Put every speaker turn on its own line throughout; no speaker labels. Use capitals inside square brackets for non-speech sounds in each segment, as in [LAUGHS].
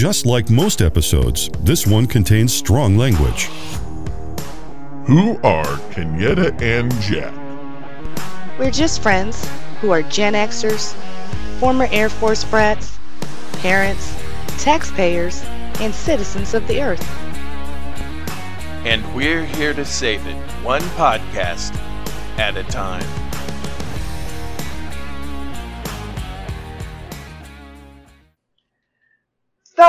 Just like most episodes, this one contains strong language.
Who are Kenyetta and Jack?
We're just friends who are Gen Xers, former Air Force brats, parents, taxpayers, and citizens of the earth.
And we're here to save it, one podcast at a time.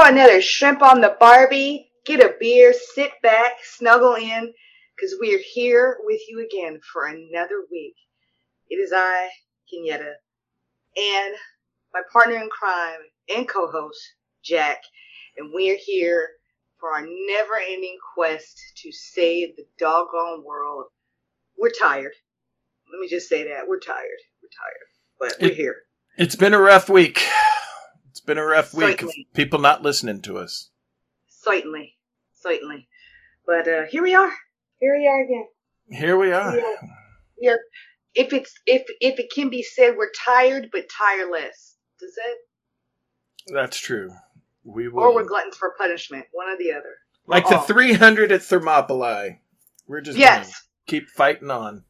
Throw another shrimp on the Barbie, get a beer, sit back, snuggle in, because we are here with you again for another week. It is I, Kenyetta, and my partner in crime and co-host, Jack, and we are here for our never-ending quest to save the doggone world. We're tired. Let me just say that. We're tired. We're tired. But we're
It-
here.
It's been a rough week. It's been a rough week of people not listening to us.
Certainly. Certainly. But uh here we are. Here we are again.
Here we are.
Yeah. Yeah. If it's if if it can be said we're tired but tireless. Does that
That's true. We will.
or we're gluttons for punishment, one or the other.
like the
Oh.
300 at Thermopylae. We're just
Yes.
keep fighting on.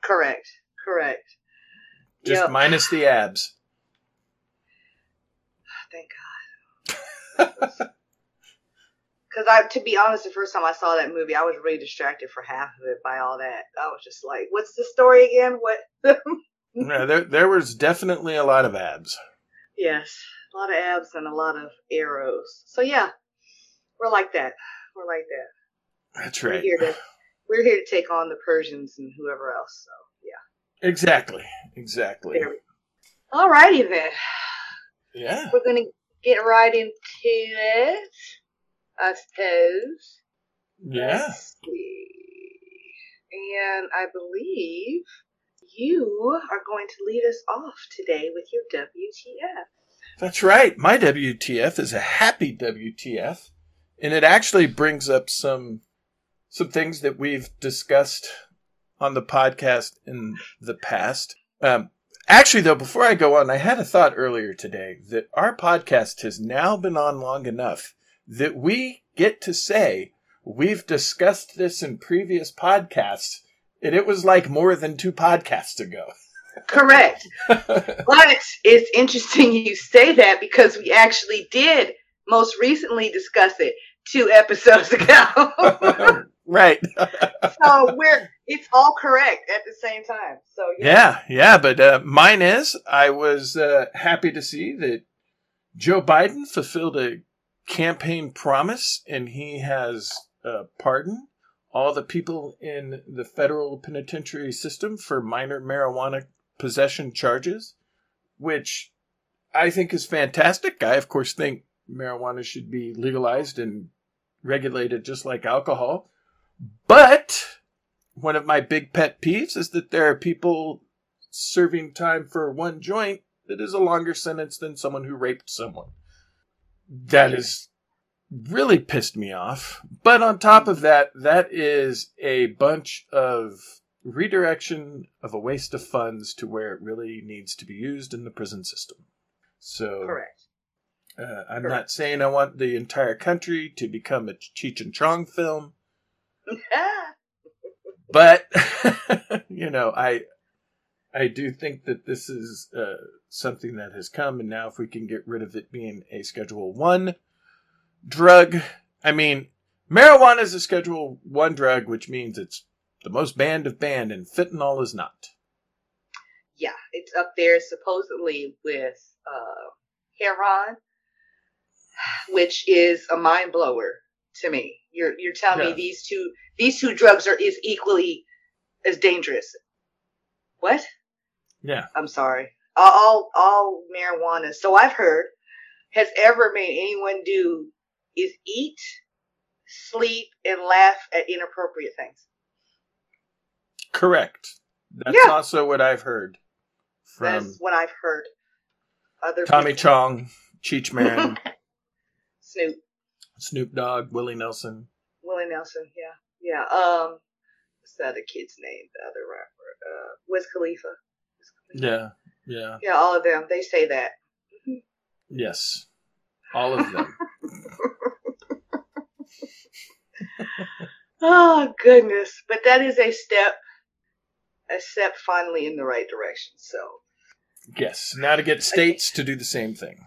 Correct. Correct.
Just
Yep.
minus the abs.
Thank God. Because I, to be honest, the first time I saw that movie, I was really distracted for half of it by all that. I was just like, "What's the story again? What?" [LAUGHS]
Yeah, there, there was definitely a lot of abs.
yes, a lot of abs and a lot of arrows. So yeah, we're like that. We're like that.
That's right.
We're here to we're here to take on the Persians and whoever else. So yeah.
Exactly. Exactly.
All righty then.
Yeah.
We're gonna get right into it. I suppose.
Yeah.
And I believe you are going to lead us off today with your WTF.
That's right. My WTF is a happy WTF, and it actually brings up some some things that we've discussed on the podcast in the past. Um, actually, though, before I go on, I had a thought earlier today that our podcast has now been on long enough that we get to say we've discussed this in previous podcasts, and it was like more than two podcasts ago.
Correct. [LAUGHS] but it's interesting you say that because we actually did most recently discuss it two episodes ago. [LAUGHS]
right.
so we're it's all correct at the same time. So
Yeah, yeah, but uh, mine is I was uh, happy to see that Joe Biden fulfilled a campaign promise and he has uh, pardoned all the people in the federal penitentiary system for minor marijuana possession charges, which I think is fantastic. I, of course, think marijuana should be legalized and regulated just like alcohol. But one of my big pet peeves is that there are people serving time for one joint that is a longer sentence than someone who raped someone. That has really pissed me off. But on top of that, that is a bunch of redirection of a waste of funds to where it really needs to be used in the prison system. So
correct.
uh, I'm
Correct.
not saying I want the entire country to become a Cheech and Chong film, [LAUGHS] but [LAUGHS] you know, I I do think that this is uh, something that has come, and now if we can get rid of it being a Schedule One drug, I mean, marijuana is a Schedule One drug, which means it's the most banned of banned, and fentanyl is not.
yeah, it's up there supposedly with uh, heroin, which is a mind blower to me. You're you're telling
Yeah.
me these two these two drugs are is equally as dangerous. What?
Yeah,
I'm sorry. All all marijuana. So I've heard has ever made anyone do is eat, sleep, and laugh at inappropriate things.
correct. That's
Yeah.
also what I've heard from
That's what I've heard. Other
Tommy
people-
Chong, Cheech Marin, [LAUGHS]
Snoop,
Snoop Dogg, Willie Nelson.
Willie Nelson, yeah, yeah. Um, what's the A kid's name? The other rapper, uh, Wiz Khalifa. Wiz Khalifa.
Yeah, yeah,
yeah. All of them. They say that.
Yes, all of them. [LAUGHS] [LAUGHS]
oh goodness! But that is a step, a step finally in the right direction. So.
Yes. Now to get states okay. to do the same thing.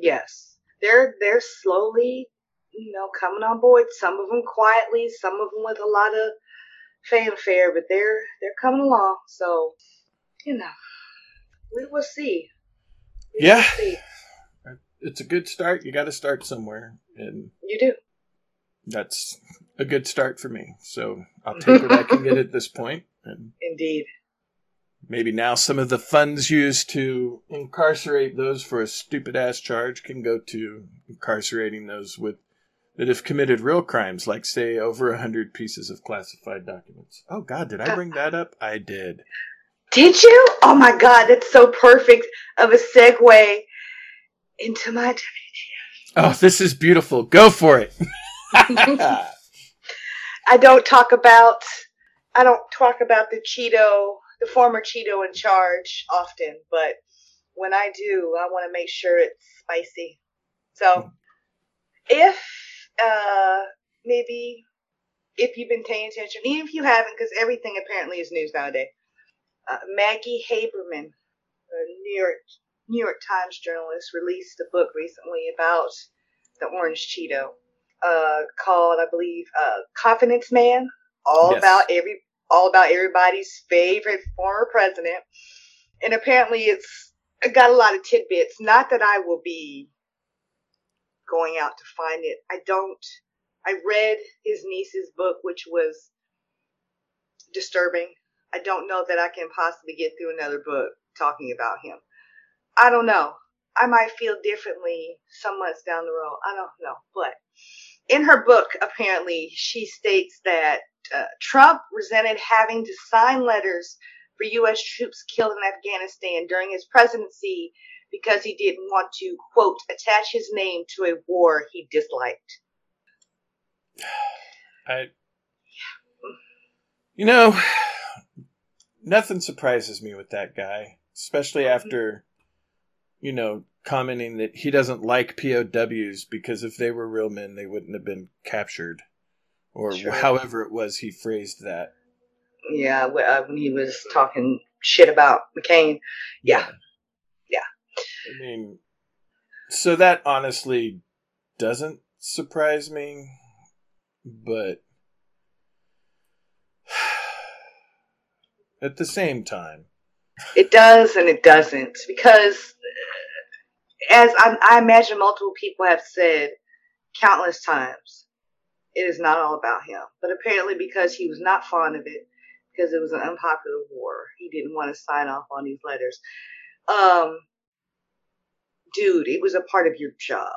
Yes, they're they're slowly you know, coming on board. Some of them quietly, some of them with a lot of fanfare, but they're they're coming along. So, you know, we will see. We
Yeah.
will see.
It's a good start. You got to start somewhere, and
You do.
that's a good start for me. So I'll take what I can get at this point, and [LAUGHS]
Indeed.
maybe now some of the funds used to incarcerate those for a stupid ass charge can go to incarcerating those with that have committed real crimes, like say over a hundred pieces of classified documents. Oh God, did I bring that up? I did.
Did you? Oh my God, that's so perfect of a segue into my.
Oh, this is beautiful. Go for it. [LAUGHS] [LAUGHS]
I don't talk about. I don't talk about the Cheeto, the former Cheeto in charge often, but when I do, I want to make sure it's spicy. So, if uh maybe if you've been paying attention, even if you haven't, because everything apparently is news nowadays. Uh, Maggie Haberman, a New York New York Times journalist, released a book recently about the orange Cheeto, uh, called I believe uh, Confidence Man, all
Yes.
about every all about everybody's favorite former president, and apparently it's got a lot of tidbits. Not that I will be going out to find it. I don't. I read his niece's book, which was disturbing. I don't know that I can possibly get through another book talking about him. I don't know. I might feel differently some months down the road. I don't know. But in her book, apparently, she states that uh, Trump resented having to sign letters for U.S. troops killed in Afghanistan during his presidency because he didn't want to, quote, attach his name to a war he disliked. [SIGHS]
I, you know, [SIGHS] nothing surprises me with that guy, especially after, you know, commenting that he doesn't like POWs because if they were real men, they wouldn't have been captured, or
Sure.
however it was he phrased that.
Yeah, uh, when he was talking shit about McCain. Yeah.
I mean, so that honestly doesn't surprise me, but [SIGHS] at the same time,
It does and it doesn't because, uh, as I, I imagine multiple people have said countless times, it is not all about him. But apparently, because he was not fond of it, because it was an unpopular war, he didn't want to sign off on these letters. Um, dude, it was a part of your job.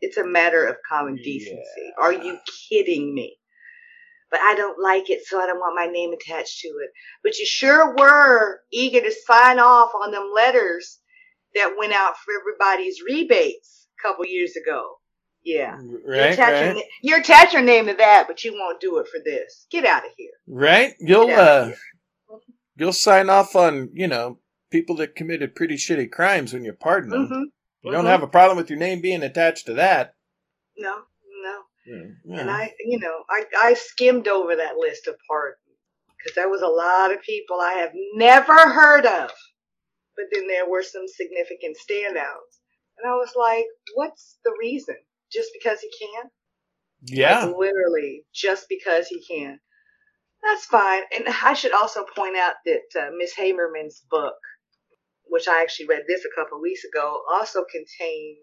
It's a matter of common decency.
Yeah.
Are you kidding me? But I don't like it, so I don't want my name attached to it but you sure were eager to sign off on them letters that went out for everybody's rebates a couple years ago. Yeah. you
right,
attach your
right,
na- you attach your name to that, but you won't do it for this. Get out of here.
right. You'll uh, you'll sign off on you know people that committed pretty shitty crimes when you pardon them.
hmm
You don't
mhm.
have a problem with your name being attached to that.
No, no.
Yeah.
And I, you know, I, I skimmed over that list of pardons because there was a lot of people I have never heard of. But then there were some significant standouts. And I was like, what's the reason? Just because he can?
yeah.
Like, literally, just because he can. That's fine. And I should also point out that uh, Miss Haberman's book, which I actually read this a couple of weeks ago, also contains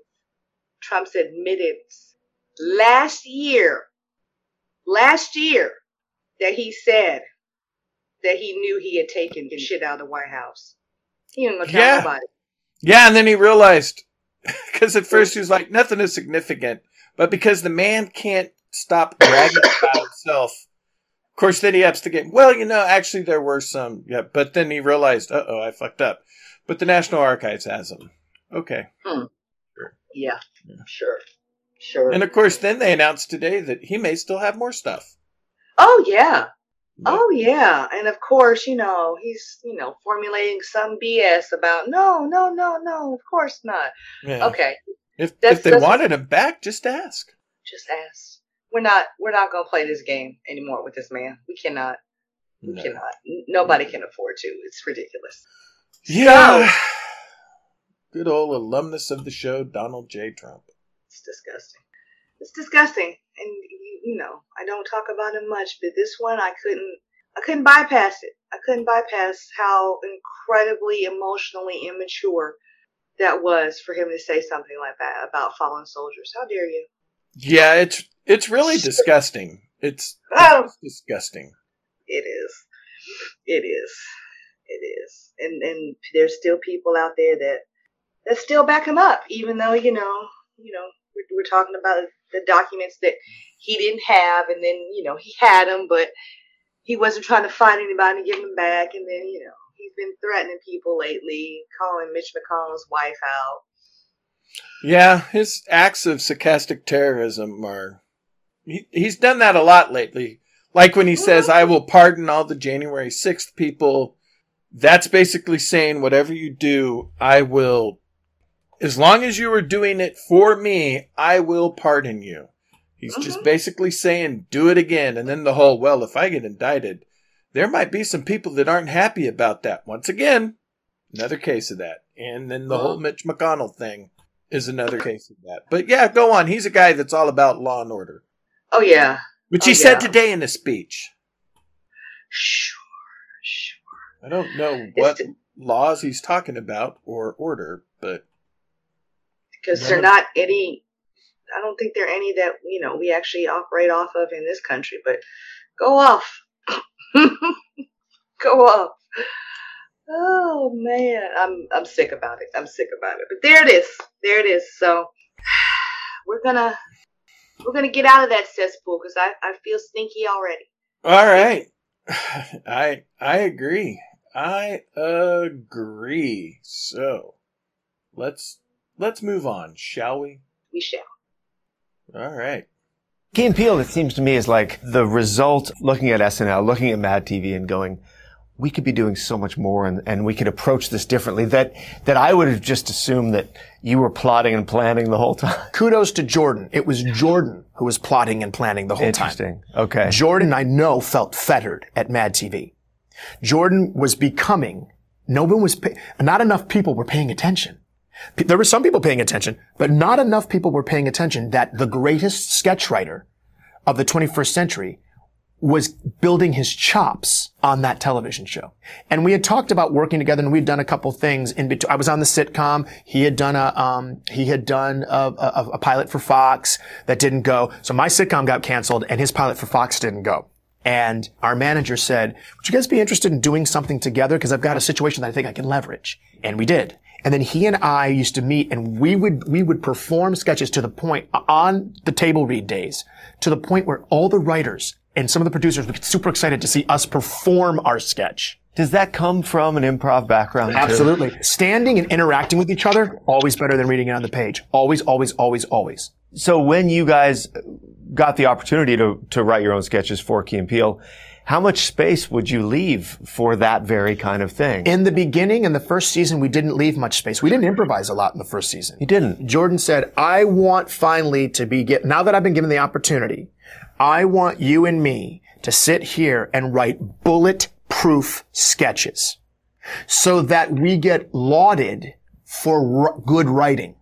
Trump's admittance last year, last year, that he said that he knew he had taken the shit out of the White House. He didn't tell
Yeah.
nobody.
Yeah, and then he realized [LAUGHS] because at first he was like, nothing is significant, but because the man can't stop bragging about himself. Of course, then he has to get, well, you know, actually there were some, yeah, but then he realized, uh oh, I fucked up. But the National Archives has them. Okay. Hmm.
Yeah,
Yeah.
sure, sure.
And of course, then they announced today that he may still have more stuff.
oh yeah,
But-
Oh yeah, and of course, you know, he's, you know, formulating some BS about no, no, no, no, of course not.
yeah.
Okay,
If,
That's-
if they wanted him back, just ask.
just ask. we're not we're not gonna play this game anymore with this man. We cannot. We
No.
cannot. Nobody can afford to. It's ridiculous.
Yeah. Good old alumnus of the show, Donald J. Trump.
It's disgusting. It's disgusting. And you, you know, I don't talk about him much, but this one I couldn't I couldn't bypass it. I couldn't bypass how incredibly emotionally immature that was for him to say something like that about fallen soldiers. How dare you?
Yeah, it's it's really [LAUGHS] disgusting. It's,
Oh.
it's disgusting.
It is. It is. It is. And and there's still people out there that that still back him up, even though you know, you know, we're, we're talking about the documents that he didn't have, and then you know he had them, but he wasn't trying to find anybody to give them back, and then you know he's been threatening people lately, calling Mitch McConnell's wife out.
Yeah, his acts of sarcastic terrorism are. He, he's done that a lot lately. Like when he says, mm-hmm. I will pardon all the January 6th people. That's basically saying, whatever you do, I will. As long as you are doing it for me, I will pardon you. He's just
Mhm.
basically saying, do it again. And then the whole, well, if I get indicted, there might be some people that aren't happy about that. Once again, another case of that. And then the whole. Mitch McConnell thing is another case of that. But yeah, go on. He's a guy that's all about law and order,
Oh yeah,
which
Oh,
he said
yeah.
today in a speech.
sure, sure.
I don't know what
t-
laws he's talking about or order, but
because
Yeah.
they're not any i don't think there are any that you know we actually operate off of in this country but go off. [LAUGHS] Go off. Oh man. I'm i'm sick about it. I'm sick about it. But there it is. There it is. So [SIGHS] we're gonna we're gonna get out of that cesspool because I, I feel stinky already.
All right. [SIGHS] I I agree. I agree. So let's let's move on, shall we?
we shall
All right.
Key and Peele, it seems to me, is like the result looking at SNL, looking at Mad TV and going, we could be doing so much more and, and we could approach this differently that, that I would have just assumed that you were plotting and planning the whole time. [LAUGHS]
Kudos to Jordan. It was Jordan who was plotting and planning the whole time.
Interesting. Okay.
Jordan, I know, felt fettered at Mad TV. Jordan was becoming, no one was, pay, not enough people were paying attention. There were some people paying attention, but not enough people were paying attention that the greatest sketch writer of the 21st century was building his chops on that television show. And we had talked about working together and we'd done a couple things in between. I was on the sitcom. He had done a, um, he had done a, a, a pilot for Fox that didn't go. So my sitcom got canceled and his pilot for Fox didn't go. And our manager said, would you guys be interested in doing something together? Cause I've got a situation that I think I can leverage. And we did. And then he and I used to meet and we would, we would perform sketches to the point on the table read days to the point where all the writers and some of the producers would get super excited to see us perform our sketch.
Does that come from an improv background? too?
Absolutely. Standing and interacting with each other, always better than reading it on the page. Always, always, always, always.
So when you guys got the opportunity to, to write your own sketches for Key and Peele, how much space would you leave for that very kind of thing?
In the beginning, in the first season, we didn't leave much space. We didn't improvise a lot in the first season.
you didn't.
Jordan said, I want finally to be get, now that I've been given the opportunity, I want you and me to sit here and write bulletproof sketches so that we get lauded for r- good writing.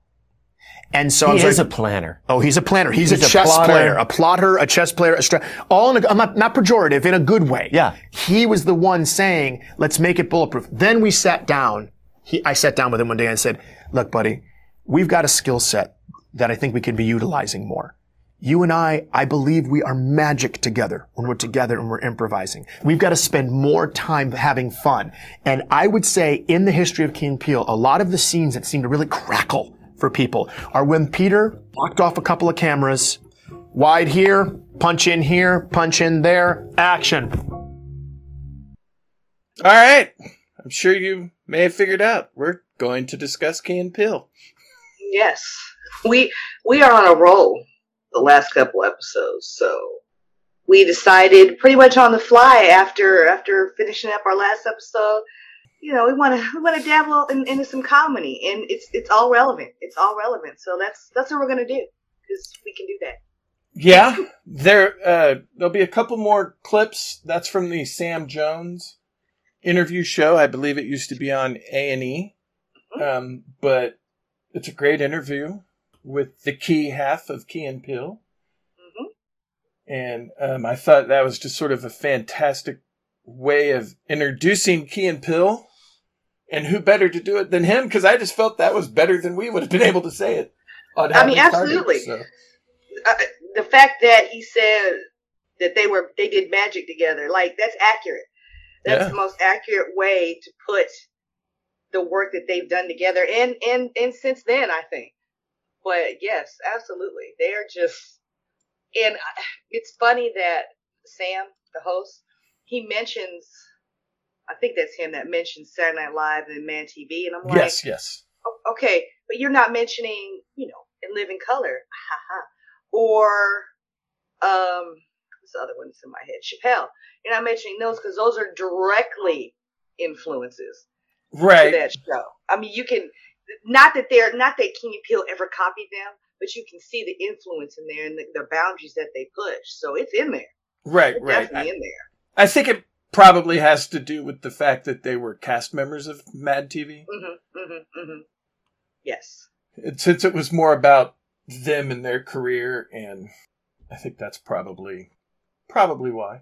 And so I
He
was
is
like,
a planner.
Oh, he's a planner. He's,
He's
a
a
chess
plotter.
player, a plotter, a chess player, a stra- all in a, I'm not, not pejorative, in a good way.
Yeah.
He was the one saying, let's make it bulletproof. Then we sat down. He, I sat down with him one day and said, look, buddy, we've got a skill set that I think we can be utilizing more. You and I, I believe we are magic together when we're together and we're improvising. We've got to spend more time having fun. And I would say in the history of Key and Peele, a lot of the scenes that seem to really crackle for people are when Peter locked off a couple of cameras, wide here, punch in here, punch in there, action.
All right. I'm sure you may have figured out we're going to discuss Key and Peele.
Yes, we we are on a roll the last couple episodes, so we decided pretty much on the fly after after finishing up our last episode. You know, we want to [LAUGHS] we want to dabble in, into some comedy, and it's it's all relevant. It's all relevant. So that's that's what we're gonna do because we can do that.
Yeah, there uh, there'll be a couple more clips. That's from the Sam Jones interview show. I believe it used to be on A and E, um, but it's a great interview with the key half of Key and Peele,
Mhm.
and um, I thought that was just sort of a fantastic way of introducing Key and Peele. And who better to do it than him? Because I just felt that was better than we would have been able to say it. on
I mean,
How We Started,
absolutely.
so.
uh, the fact that he said that they were they did magic together, like that's accurate. That's
Yeah.
the most accurate way to put the work that they've done together, and and and since then, I think. But yes, absolutely, they are just. And it's funny that Sam, the host, he mentions. I think that's him that mentioned Saturday Night Live and Mad TV, and I'm like,
Yes, yes.
Okay, but you're not mentioning, you know, in living color, haha, [LAUGHS] or um, what's the other one's in my head? Chappelle. You're not mentioning those because those are directly influences to
Right.
that show. I mean, you can not that they're not that King Peele ever copied them, but you can see the influence in there and the, the boundaries that they push. So it's in there.
Right,
It's
right.
definitely in there.
I think it probably has to do with the fact that they were cast members of Mad TV.
Mm-hmm, hmm hmm Yes.
Since it was more about them and their career, and I think that's probably probably why,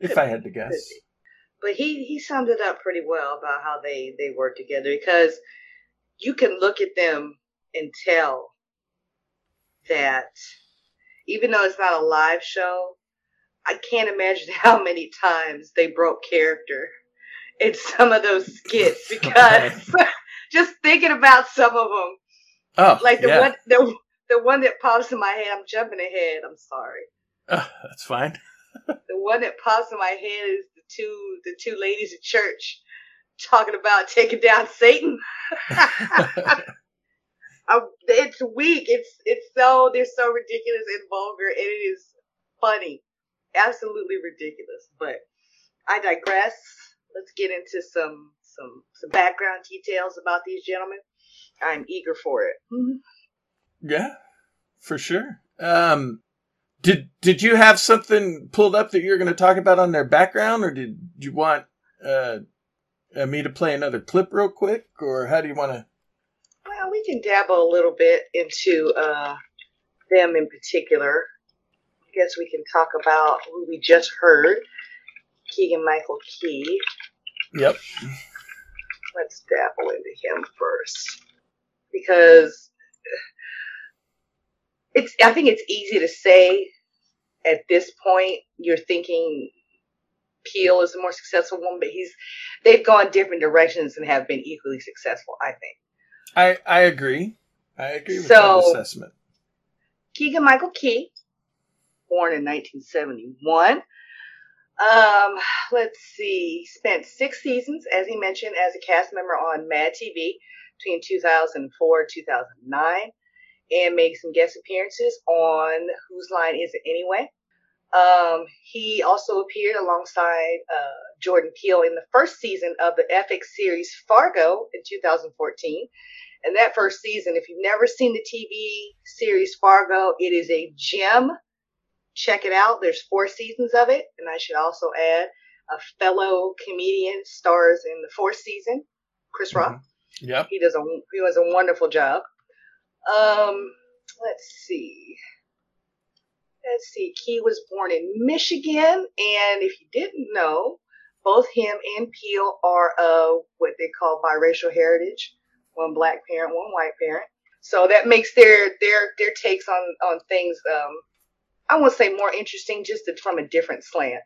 if I had to guess.
but he he summed it up pretty well about how they they work together because you can look at them and tell that even though it's not a live show i can't imagine [LAUGHS] how many times they broke character in some of those skits [LAUGHS] because [LAUGHS] just thinking about some of them
Oh,
like the
yeah.
one the, the one that pops in my head i'm jumping ahead i'm sorry
Oh, that's fine.
the one that pops in my head is the two the two ladies at church talking about taking down Satan. It's weak. It's it's so they're so ridiculous and vulgar, and it is funny, absolutely ridiculous. But I digress. Let's get into some some some background details about these gentlemen. I'm eager for it.
yeah, for sure. Um, did did you have something pulled up that you're going to talk about on their background, or did you want uh, uh, me to play another clip real quick, or how do you want to?
Well, we can dabble a little bit into uh, them in particular. I guess we can talk about who we just heard, Keegan Michael Key.
Yep.
Let's dabble into him first, because it's. I think it's easy to say at this point. You're thinking Peele is the more successful one, but he's. They've gone different directions and have been equally successful. I think.
I I agree. I agree with
So-
that assessment.
Keegan Michael Key, born in 1971. Um, let's see, spent six seasons, as he mentioned, as a cast member on Mad TV between 2004 and 2009, and made some guest appearances on Whose Line Is It Anyway? Um, he also appeared alongside uh, Jordan Peele in the first season of the FX series Fargo in 2014. And that first season, if you've never seen the TV series Fargo, it is a gem. Check it out. There's four seasons of it. And I should also add a fellow comedian stars in the fourth season, Chris Rock.
Yeah,
He does a he does a wonderful job. Um, let's see. Let's see. Key was born in Michigan, and if you didn't know, both him and Peele are of what they call biracial heritage. One black parent, one white parent. So that makes their their their takes on on things. Um, I won't say more interesting, just from a different slant.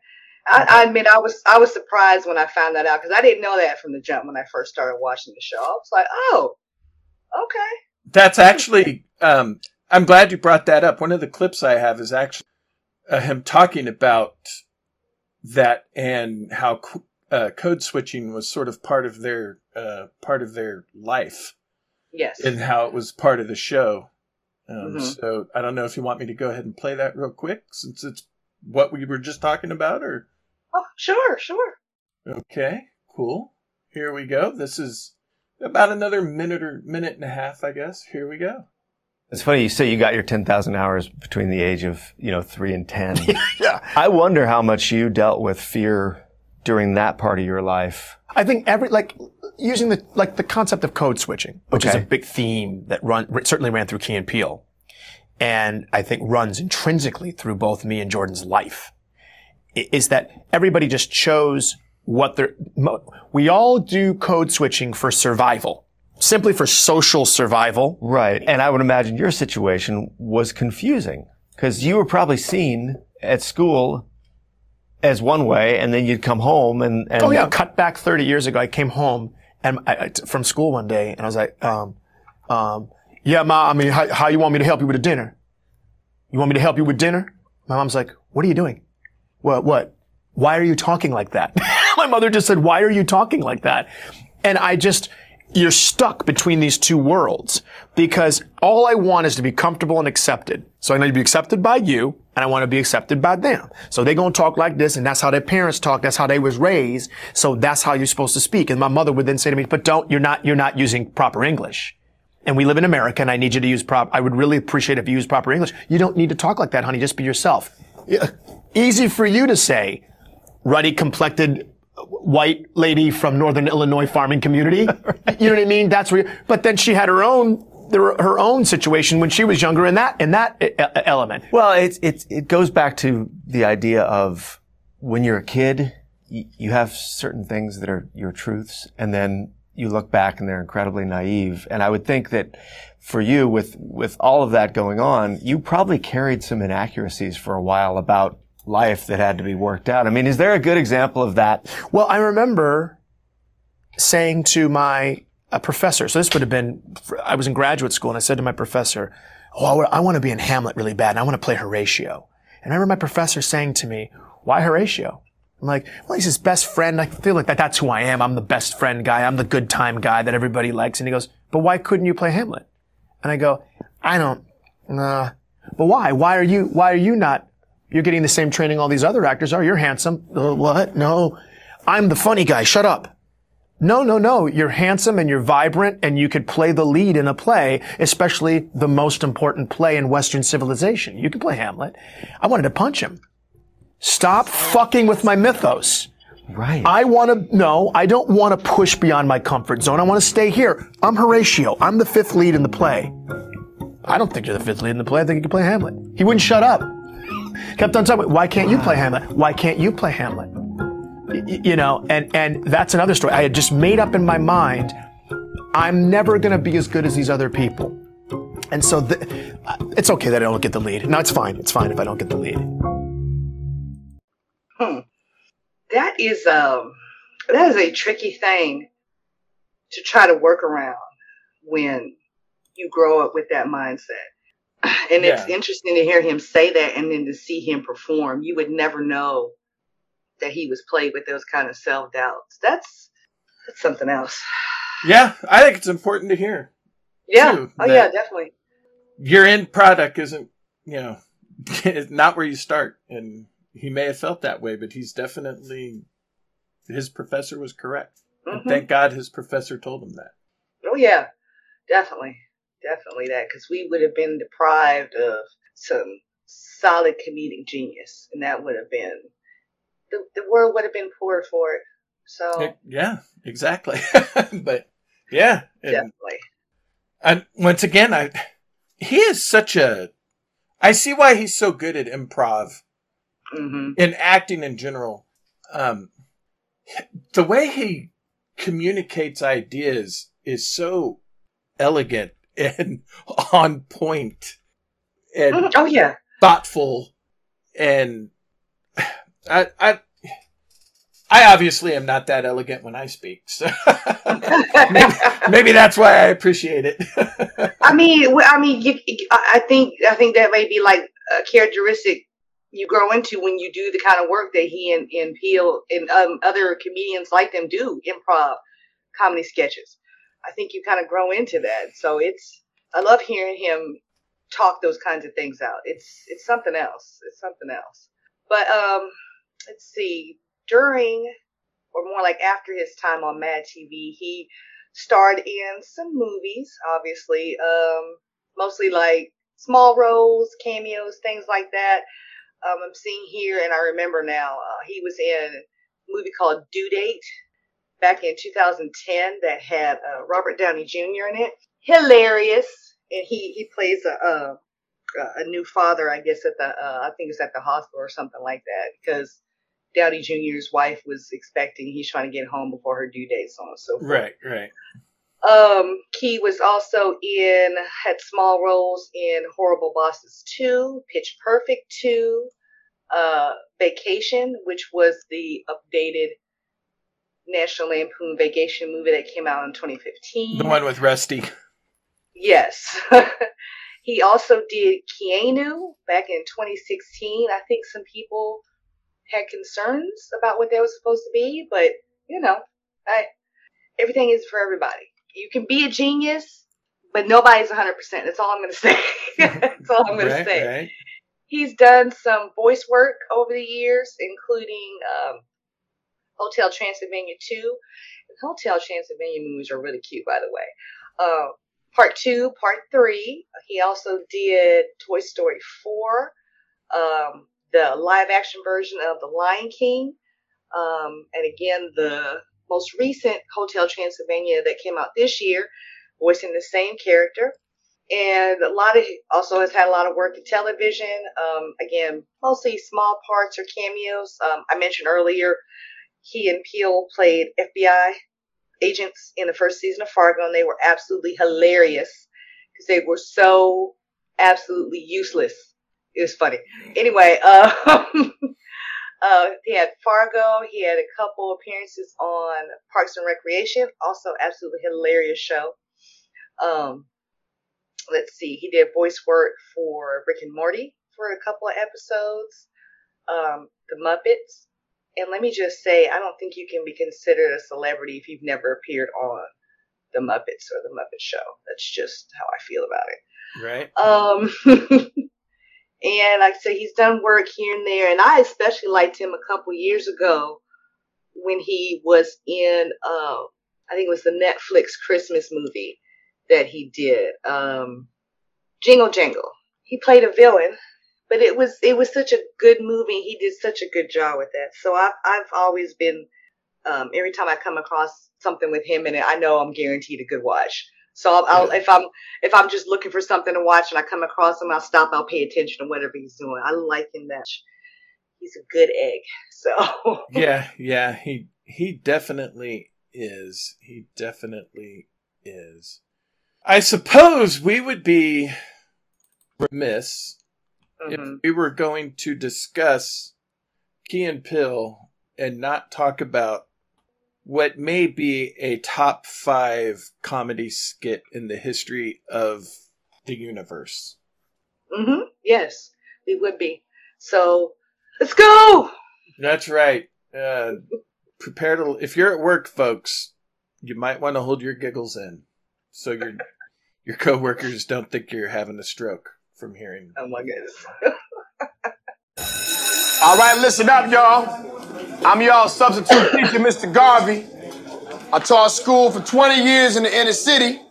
I, I admit I was I was surprised when I found that out because I didn't know that from the jump when I first started watching the show. I was like, oh, okay.
That's actually. Um, I'm glad you brought that up. One of the clips I have is actually uh, him talking about that and how uh, code switching was sort of part of their uh, part of their life
Yes.
and how it was part of the show. Um,
Mhm.
So I don't know if you want me to go ahead and play that real quick since it's what we were just talking about, or
oh, sure, sure.
okay, cool. Here we go. This is about another minute or minute and a half, I guess. Here we go.
It's funny you say you got your 10,000 hours between the age of, you know, three and 10. [LAUGHS]
yeah.
I wonder how much you dealt with fear during that part of your life.
I think every, like, using the, like the concept of code switching, which is a big theme that run, certainly ran through Key and Peele. And I think runs intrinsically through both me and Jordan's life is that everybody just chose what they're, mo- we all do code switching for survival, simply for social survival.
Right. And I would imagine your situation was confusing because you were probably seen at school as one way and then you'd come home and, and
Oh yeah, cut back 30 years ago. I came home and I, from school one day and I was like, um, um, yeah, ma, I mean, how, how you want me to help you with a dinner? You want me to help you with dinner? My mom's like, what are you doing? What, what? Why are you talking like that? [LAUGHS] My mother just said, why are you talking like that? And I just, you're stuck between these two worlds because all I want is to be comfortable and accepted. So I need to be accepted by you and I want to be accepted by them. So they're going to talk like this and that's how their parents talk. That's how they was raised. So that's how you're supposed to speak. And my mother would then say to me, but don't, you're not, you're not using proper English. And we live in America and I need you to use prop, I would really appreciate if you use proper English. You don't need to talk like that, honey. Just be yourself. Yeah. Easy for you to say, ruddy complected white lady from Northern Illinois farming community. [LAUGHS] You know what I mean? That's where, but then she had her own, her her own situation when she was younger in that, in that element.
Well, it's, it's, it goes back to the idea of when you're a kid, y- you have certain things that are your truths and then you look back and they're incredibly naive. And I would think that for you with, with all of that going on, you probably carried some inaccuracies for a while about life that had to be worked out. I mean, is there a good example of that?
Well, I remember saying to my a professor, so this would have been, I was in graduate school and I said to my professor, Oh, I want to be in Hamlet really bad and I want to play Horatio. And I remember my professor saying to me, why Horatio? I'm like, well, he's his best friend. I feel like that, that's who I am. I'm the best friend guy. I'm the good time guy that everybody likes. And he goes, but why couldn't you play Hamlet? And I go, I don't, nah. But why? Why are you, why are you not, you're getting the same training all these other actors are. You're handsome. Uh, what? No. I'm the funny guy. Shut up. No, no, no. You're handsome and you're vibrant and you could play the lead in a play, especially the most important play in Western civilization. You could play Hamlet. I wanted to punch him. Stop fucking with my mythos.
Right.
I want to, no, I don't want to push beyond my comfort zone. I want to stay here. I'm Horatio. I'm the fifth lead in the play. I don't think you're the fifth lead in the play. I think you can play Hamlet. He wouldn't shut up. Kept on talking. Why can't you play Hamlet? Why can't you play Hamlet? Y- you know, and and that's another story. I had just made up in my mind, I'm never going to be as good as these other people, and so th- it's okay that I don't get the lead. No, it's fine. It's fine if I don't get the lead. Hmm.
That is um that is a tricky thing to try to work around when you grow up with that mindset. And it's
Yeah.
interesting to hear him say that and then to see him perform. You would never know that he was played with those kind of self doubts. That's that's something else.
Yeah, I think it's important to hear.
Yeah.
Too,
oh yeah, definitely.
Your end product isn't, you know, [LAUGHS] it's not where you start. And he may have felt that way, but he's definitely, his professor was correct. And
Mhm.
thank God his professor told him that.
Oh yeah, definitely, definitely that because we would have been deprived of some solid comedic genius, and that would have been the the world would have been poor for it. So
Yeah, exactly. [LAUGHS] but yeah, and
definitely,
And once again, I he is such a. I see why he's so good at improv
hmm
and acting in general. Um, the way he communicates ideas is so elegant and [LAUGHS] on point and [LAUGHS]
oh yeah,
thoughtful, and [SIGHS] I, I, I obviously am not that elegant when I speak, so [LAUGHS] maybe, maybe that's why I appreciate it.
I mean, I mean, you, I think I think that may be like a characteristic you grow into when you do the kind of work that he and, and Peele and um, other comedians like them do, improv comedy sketches. I think you kind of grow into that. So it's I love hearing him talk those kinds of things out. It's it's something else. It's something else. But um, let's see. During or more like after his time on Mad TV, he starred in some movies, obviously. Um, mostly like small roles, cameos, things like that. Um, I'm seeing here, and I remember now, uh, he was in a movie called Due Date back in 2010 that had uh, Robert Downey Jr. in it. Hilarious, and he he plays a a, a new father, I guess at the uh, I think it's at the hospital or something like that because Downey Jr.'s wife was expecting. He's trying to get home before her due date, so on and so forth.
Right, right.
Um, Key was also in had small roles in Horrible Bosses 2, Pitch Perfect 2, uh, Vacation, which was the updated National Lampoon Vacation movie that came out in 2015.
The one with Rusty.
Yes. [LAUGHS] he also did Keanu back in 2016. I think some people had concerns about what that was supposed to be, but you know, I, everything is for everybody. You can be a genius, but nobody's 100%. That's all I'm going [LAUGHS] to say. That's all I'm going
right,
to say.
right.
He's done some voice work over the years, including um, Hotel Transylvania 2. And Hotel Transylvania movies are really cute, by the way. Uh, part 2, Part 3. He also did Toy Story 4, um, the live action version of The Lion King, um, and again, the most recent Hotel Transylvania that came out this year, voicing the same character and a lot of also has had a lot of work in television. Um, again, mostly small parts or cameos. Um, I mentioned earlier he and Peele played FBI agents in the first season of Fargo, and they were absolutely hilarious because they were so absolutely useless. It was funny. Anyway, [LAUGHS] uh, uh, he had Fargo. He had a couple appearances on Parks and Recreation. Also, absolutely hilarious show. Um, let's see, he did voice work for Rick and Morty for a couple of episodes, um, The Muppets. And let me just say, I don't think you can be considered a celebrity if you've never appeared on The Muppets or The Muppet Show. That's just how I feel about it.
Right.
Um, [LAUGHS] and like I said, he's done work here and there. And I especially liked him a couple years ago when he was in, uh, I think it was the Netflix Christmas movie that he did. Um, Jingle Jangle. He played a villain, but it was it was such a good movie. He did such a good job with that. So I've I've always been um, every time I come across something with him in it, I know I'm guaranteed a good watch. So I'll, I'll if I'm if I'm just looking for something to watch and I come across him, I'll stop. I'll pay attention to whatever he's doing. I like him that. He's a good egg. [LAUGHS] So
yeah, [LAUGHS] yeah, he he definitely is. He definitely is. I suppose we would be remiss if
Mhm.
we were going to discuss Key and Peele and not talk about what may be a top five comedy skit in the history of the universe.
hmm yes, we would be. So let's go.
That's right. Uh, prepare to. If you're at work, folks, you might want to hold your giggles in, so your your coworkers don't think you're having a stroke from hearing.
Oh my goodness.
All right, listen up, y'all. I'm y'all substitute teacher, Mr. Garvey. I taught school for 20 years in the inner city,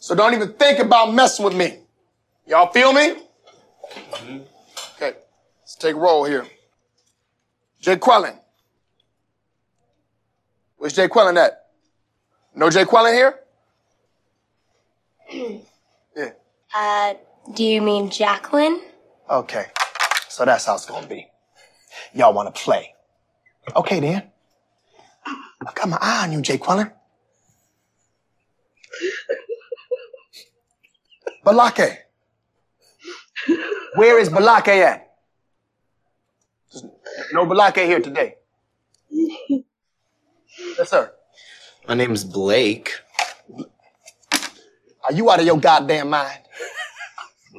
so don't even think about messing with me. Y'all feel me? Okay, let's take a roll here. Jay Quellen. Where's Jay Quellen at? No Jay Quellen here? [CLEARS THROAT] Yeah.
Uh, do you mean Jacqueline?
Okay. So that's how it's gonna be. Y'all wanna play. Okay then. I've got my eye on you, Jay Quellen. Balake. Where is Balake at?
There's no Balake here today. Yes, sir.
My name's Blake.
Are you out of your goddamn mind?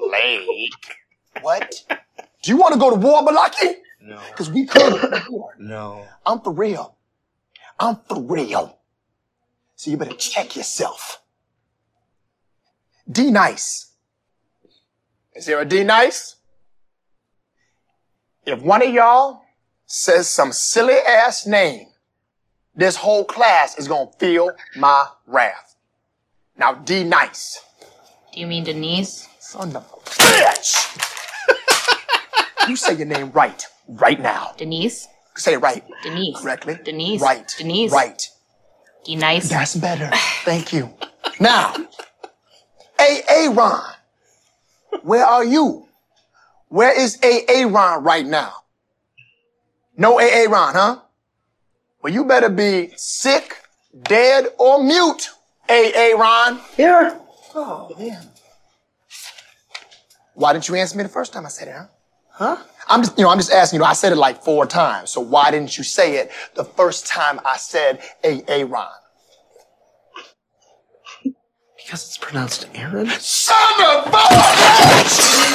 Blake?
What? Do you want to go to war, Balaki?
No.
Because we could go to war.
No.
I'm for real. I'm for real. So you better check yourself. D nice. Is there a D nice? If one of y'all says some silly ass name, this whole class is gonna feel my wrath. Now D nice.
Do you mean Denise?
Son of a bitch! you say your name right, right now.
Denise?
Say it right.
Denise.
Correctly?
Denise.
Right.
Denise.
Right.
Denise.
That's better. Thank you. Now, A.A. Ron, where are you? Where is A.A. Ron right now? No A.A. Ron, huh? Well, you better be sick, dead, or mute, A.A. Ron. Here. Oh, man. Why didn't you answer me the first time I said it, huh? Huh? I'm just, you know, I'm just asking, you know, I said it like four times. So why didn't you say it the first time I said A.A. Ron?
Because it's pronounced Aaron?
Son of a bitch!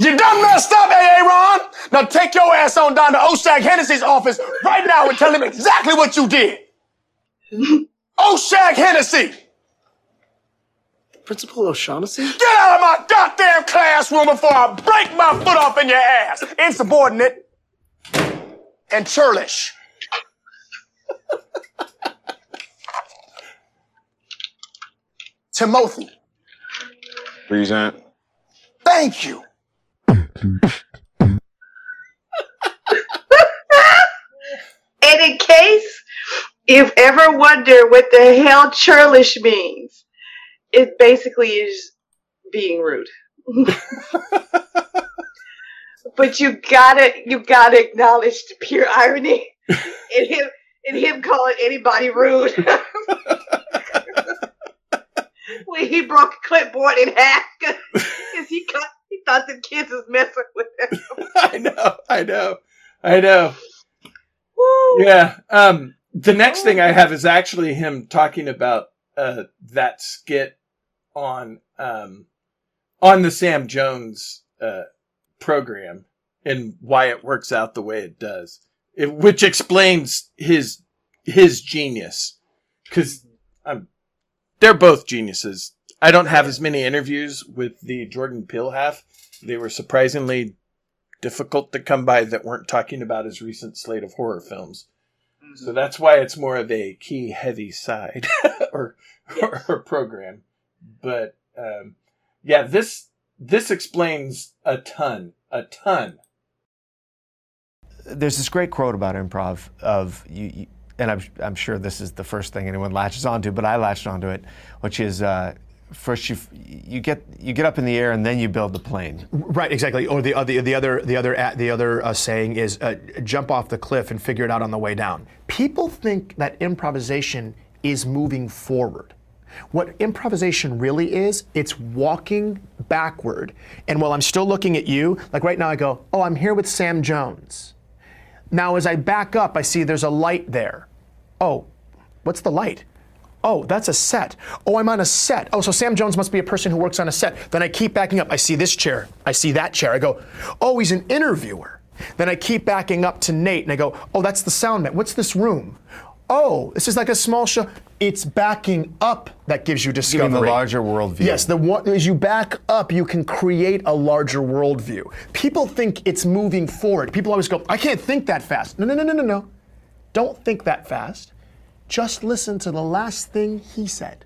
You done messed up, A.A. Ron. Now take your ass on down to Oshag Hennessy's office right now and tell him exactly what you did. [LAUGHS] Oshag Hennessy!
Principal O'Shaughnessy?
Get out of my goddamn classroom before I break my foot off in your ass! Insubordinate and churlish. [LAUGHS] Timothy,
Present.
thank you.
And in case you've ever wondered what the hell churlish means, it basically is being rude. [LAUGHS] but you gotta you gotta acknowledge the pure irony in him in him calling anybody rude. [LAUGHS] when he broke a clipboard in half because he cut, he thought the kids was messing with him. [LAUGHS]
I know, I know, I know.
Woo.
Yeah. Um, the next thing I have is actually him talking about uh, that skit on um, on the Sam Jones uh, program and why it works out the way it does, it, which explains his his genius. Because um, they're both geniuses. I don't have as many interviews with the Jordan Peele half. They were surprisingly difficult to come by that weren't talking about his recent slate of horror films. So that's why it's more of a Key heavy side [LAUGHS] or, or, or program. But um, yeah, this this explains a ton, a ton.
There's this great quote about improv of you, you and I'm, I'm sure this is the first thing anyone latches onto, but I latched onto it, which is uh, first you you get you get up in the air and then you build the plane.
Right, exactly. Or the other, the other, the other, uh, the other uh, saying is uh, jump off the cliff and figure it out on the way down. People think that improvisation is moving forward. What improvisation really is, it's walking backward. And while I'm still looking at you, like right now, I go, "Oh, I'm here with Sam Jones." Now, as I back up, I see there's a light there. Oh, what's the light? Oh, that's a set. Oh, I'm on a set. Oh, so Sam Jones must be a person who works on a set. Then I keep backing up. I see this chair. I see that chair. I go, oh, he's an interviewer. Then I keep backing up to Nate and I go, oh, that's the sound man. What's this room? Oh, this is like a small show. It's backing up that gives you discovery.
Giving the larger worldview.
Yes, the one, as you back up, you can create a larger worldview. People think it's moving forward. People always go, I can't think that fast. No, no, no, no, no, no. Don't think that fast. Just listen to the last thing he said.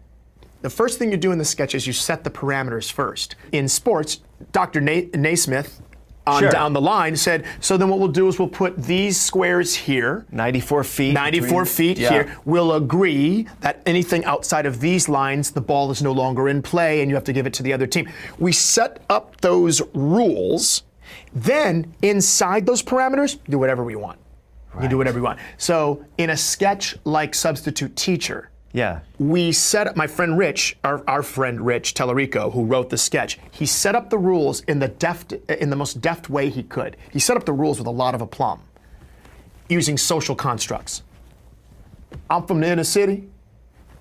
The first thing you do in the sketch is you set the parameters first. In sports, Dr. Na- Naismith on
Sure.
down the line said, so then what we'll do is we'll put these squares here.
94 feet.
94
between-
feet
yeah.
here. We'll agree that anything outside of these lines, the ball is no longer in play and you have to give it to the other team. We set up those rules. Then, inside those parameters, do whatever we want. You do whatever you want. So, in a sketch like Substitute Teacher,
Yeah.
we set up my friend Rich, our, our friend Rich Talarico, who wrote the sketch. He set up the rules in the deft, in the most deft way he could. He set up the rules with a lot of aplomb, using social constructs. I'm from the inner city.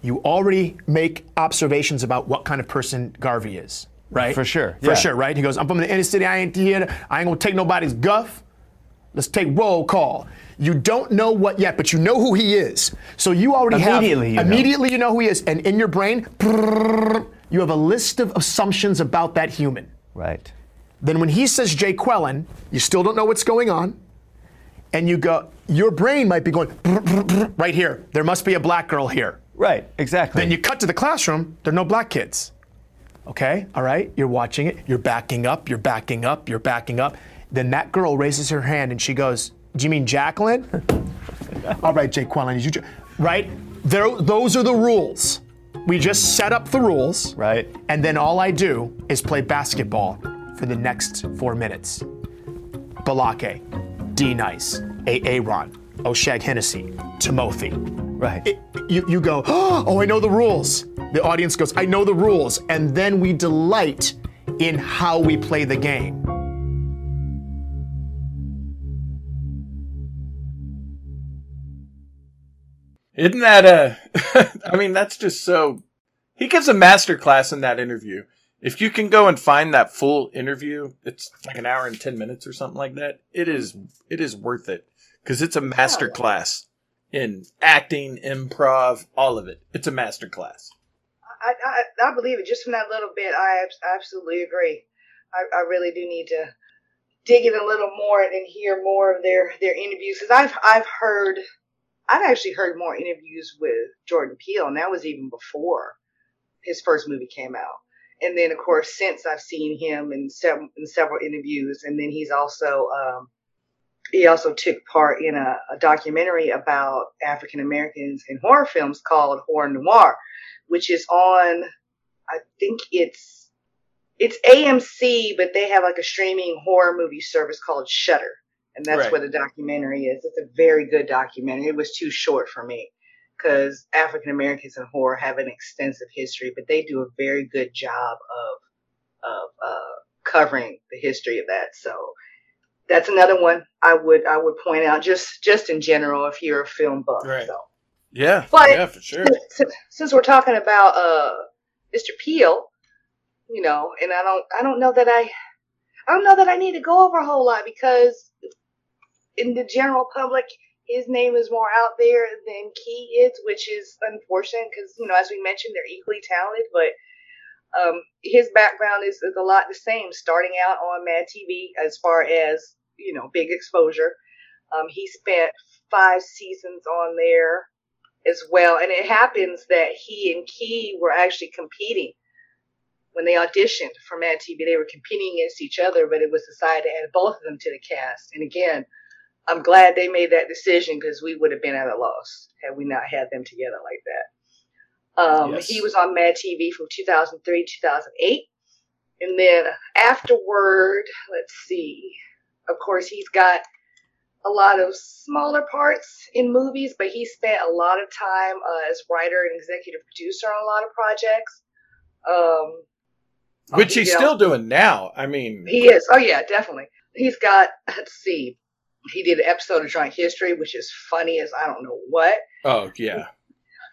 You already make observations about what kind of person Garvey is, right?
For sure,
For
yeah.
sure, right? He goes, I'm from the inner city. I ain't here. I ain't gonna take nobody's guff. Let's take roll call. You don't know what yet, but you know who he is. So you already
Immediately
have
you know.
immediately you know who he is, and in your brain, you have a list of assumptions about that human.
Right.
Then when he says Jay Quellen, you still don't know what's going on, and you go, your brain might be going right here. There must be a black girl here.
Right. Exactly.
Then you cut to the classroom. There are no black kids. Okay, all right, you're watching it, you're backing up, you're backing up, you're backing up. Then that girl raises her hand and she goes, Do you mean Jacqueline? [LAUGHS] all right, Jake Quellen, you, right? There, those are the rules. We just set up the rules,
right?
And then all I do is play basketball for the next four minutes. Balake, D Nice, A. Aaron, Oshag Hennessy, Timothy.
Right.
It- you, you go, [GASPS] oh, I know the rules. The audience goes, I know the rules. And then we delight in how we play the game.
Isn't that uh, a? [LAUGHS] I mean, that's just so. He gives a master class in that interview. If you can go and find that full interview, it's like an hour and ten minutes or something like that. It is. It is worth it because it's a master class in acting, improv, all of it. It's a master class.
I, I, I believe it. Just from that little bit, I absolutely agree. I, I really do need to dig in a little more and hear more of their their interviews because I've I've heard I've actually heard more interviews with Jordan Peele, and that was even before his first movie came out. And then, of course, since I've seen him in in several interviews, and then he's also um, he also took part in a, a documentary about African Americans in horror films called Horror Noir, which is on I think it's it's AMC, but they have like a streaming horror movie service called Shudder, and that's
Right.
what the documentary is. It's a very good documentary. It was too short for me because African Americans in horror have an extensive history, but they do a very good job of of uh, covering the history of that. So that's another one I would I would point out just just in general if you're a film buff.
Right.
So.
Yeah.
But
yeah, for sure.
since, since we're talking about uh, Mr. Peele, you know, and I don't, I don't know that I, I don't know that I need to go over a whole lot because in the general public, his name is more out there than Key is, which is unfortunate because you know, as we mentioned, they're equally talented, but. Um, his background is, is a lot the same, starting out on Mad TV as far as, you know, big exposure. Um, he spent five seasons on there as well. And it happens that he and Key were actually competing when they auditioned for Mad TV. They were competing against each other, but it was decided to add both of them to the cast. And again, I'm glad they made that decision because we would have been at a loss had we not had them together like that. Um,
Yes.
He was on Mad TV from 2003 2008. And then afterward, let's see, of course, he's got a lot of smaller parts in movies, but he spent a lot of time uh, as writer and executive producer on a lot of projects. Um,
Which he's still doing now. I mean,
He is. Oh yeah, definitely. He's got. Let's see. He did an episode of Drunk History, which is funny as I don't know what.
oh yeah,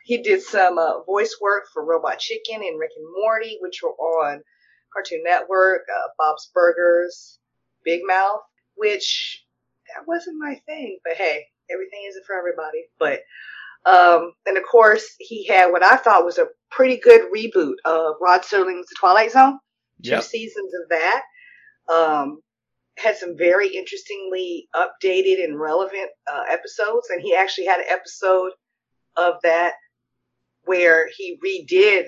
He did some uh, voice work for Robot Chicken and Rick and Morty, which were on Cartoon Network, uh, Bob's Burgers, Big Mouth, which that wasn't my thing, but hey, everything isn't for everybody. But um, and of course, he had what I thought was a pretty good reboot of Rod Serling's The Twilight Zone. Two
Yep.
seasons of that. Um, had some very interestingly updated and relevant uh, episodes, and he actually had an episode of that where he redid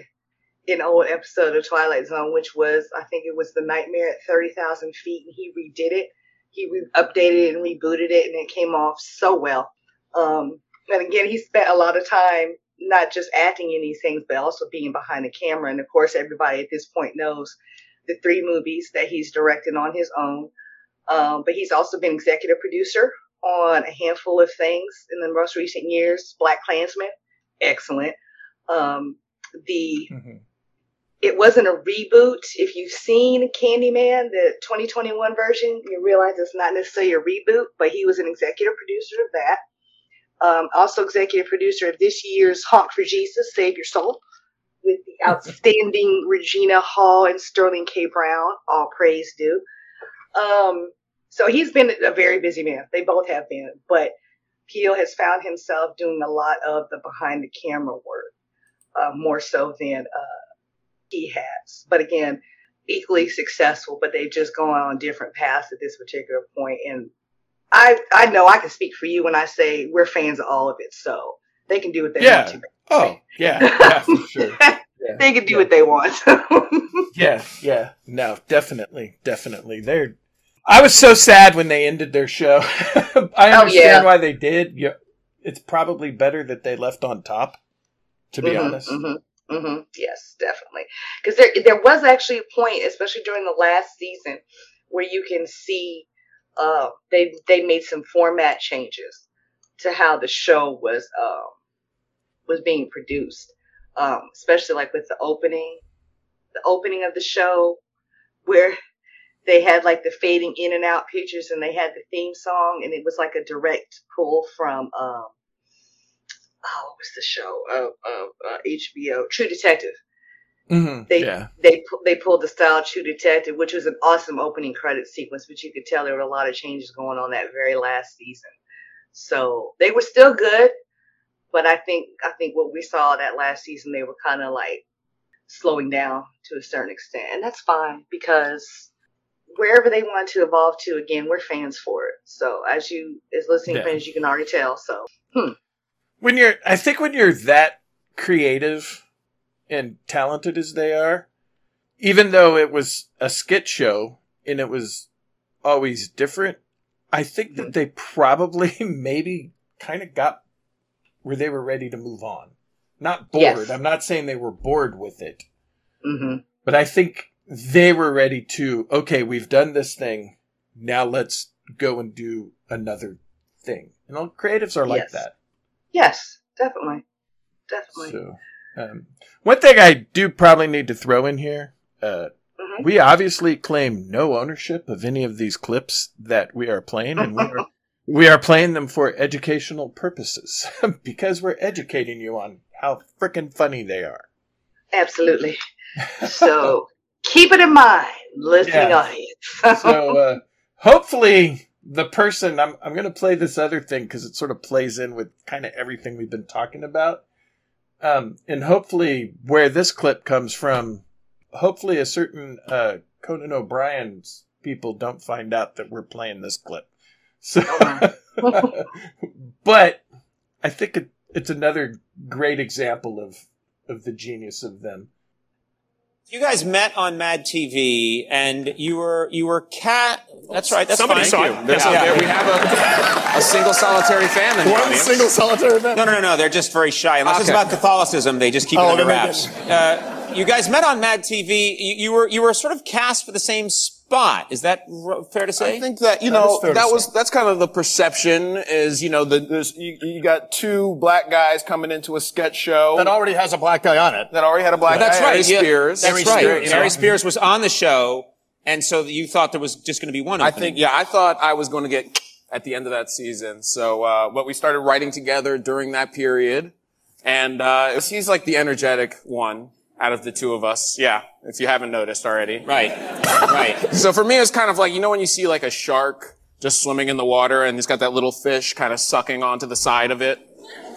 an old episode of Twilight Zone, which was I think it was the Nightmare at Thirty Thousand Feet, and he redid it. He re- updated it and rebooted it, and it came off so well. Um, and again, he spent a lot of time not just acting in these things, but also being behind the camera. And of course, everybody at this point knows the three movies that he's directed on his own. Um, but he's also been executive producer on a handful of things in the most recent years. BlacKkKlansman, excellent. Um, the it wasn't a reboot. If you've seen Candyman, the 2021 version, you realize it's not necessarily a reboot, but he was an executive producer of that. Um, also, executive producer of this year's Honk for Jesus, Save Your Soul, with the [LAUGHS] outstanding Regina Hall and Sterling K. Brown. All praise due. Um, so he's been a very busy man. They both have been, but Peele has found himself doing a lot of the behind the camera work, uh, more so than uh, he has. But again, equally successful, but they've just gone on different paths at this particular point. And I I know I can speak for you when I say we're fans of all of it, so they can do what they
Yeah.
want to.
Oh, yeah, yeah, for sure. [LAUGHS]
they can do what they want. [LAUGHS]
Yeah, yeah. No, definitely, definitely. They're. I was so sad when they ended their show. [LAUGHS] I
Oh,
understand
yeah.
why they did. Yeah, it's probably better that they left on top. To be
Mhm,
honest,
mhm, mhm. Yes, definitely. Because there there was actually a point, especially during the last season, where you can see uh, they they made some format changes to how the show was um, was being produced, um, especially like with the opening, the opening of the show, where they had like the fading in and out pictures, and they had the theme song, and it was like a direct pull from. Um, oh, what was the show? Uh, uh, uh, HBO, True Detective.
Mhm,
They
yeah.
they they pulled the style of True Detective, which was an awesome opening credit sequence, but you could tell there were a lot of changes going on that very last season. So they were still good, but I think I think what we saw that last season, they were kind of like slowing down to a certain extent, and that's fine because wherever they want to evolve to, again, we're fans for it. So as you as listening
Yeah.
fans, you can already tell. So hmm.
when you're i think when you're that creative and talented as they are even though it was a skit show and it was always different i think that they probably [LAUGHS] maybe kind of got where they were ready to move on not bored
Yes.
i'm not saying they were bored with it
hmm
but i think they were ready to okay we've done this thing now let's go and do another thing you know creatives are like
Yes.
that
yes, definitely, definitely.
So, um, one thing I do probably need to throw in here, uh,
Mhm.
we obviously claim no ownership of any of these clips that we are playing, and we are, [LAUGHS] we are playing them for educational purposes [LAUGHS] because we're educating you on how freaking funny they are.
Absolutely. [LAUGHS] So keep it in mind, listening
Yeah.
audience. [LAUGHS]
So, uh, hopefully, the person I'm I'm going to play this other thing because it sort of plays in with kind of everything we've been talking about. Um, and hopefully, where this clip comes from, hopefully, a certain uh, Conan O'Brien's people don't find out that we're playing this clip. [LAUGHS] So, but I think it, it's another great example of of the genius of them.
You guys met on Mad TV, and you were you were cat. That's right. That's
Somebody
fine.
saw
Thank you.
There's
Yeah.
a- there we
have
A single solitary fan in
One
audience.
single solitary event.
No, no, no, no. They're just very shy. Unless it's about Catholicism, they just keep it
Oh,
under wraps. Uh, you guys met on Mad TV. You, you were you were sort of cast for the same spot. Is that r- fair to say?
I think that you
That
know
is fair to
that
say.
was that's kind of the perception is you know the there's you, you got two black guys coming into a sketch show
That already has a black guy on it.
that already had a black
That's
guy.
right.
Aries
yeah,
Spears.
That's
Aries
right.
Spears, you
Aries
know.
Spears was on the show, and so you thought there was just going to be one.
I
Opening.
think yeah I thought I was going to get [SNIFFS] at the end of that season. So uh, but we started writing together during that period, and uh, he's like the energetic one out of the two of us. Yeah, if you haven't noticed already.
Right. Right. [LAUGHS]
So for me, it's kind of like, you know, when you see like a shark just swimming in the water and he's got that little fish kind of sucking onto the side of it,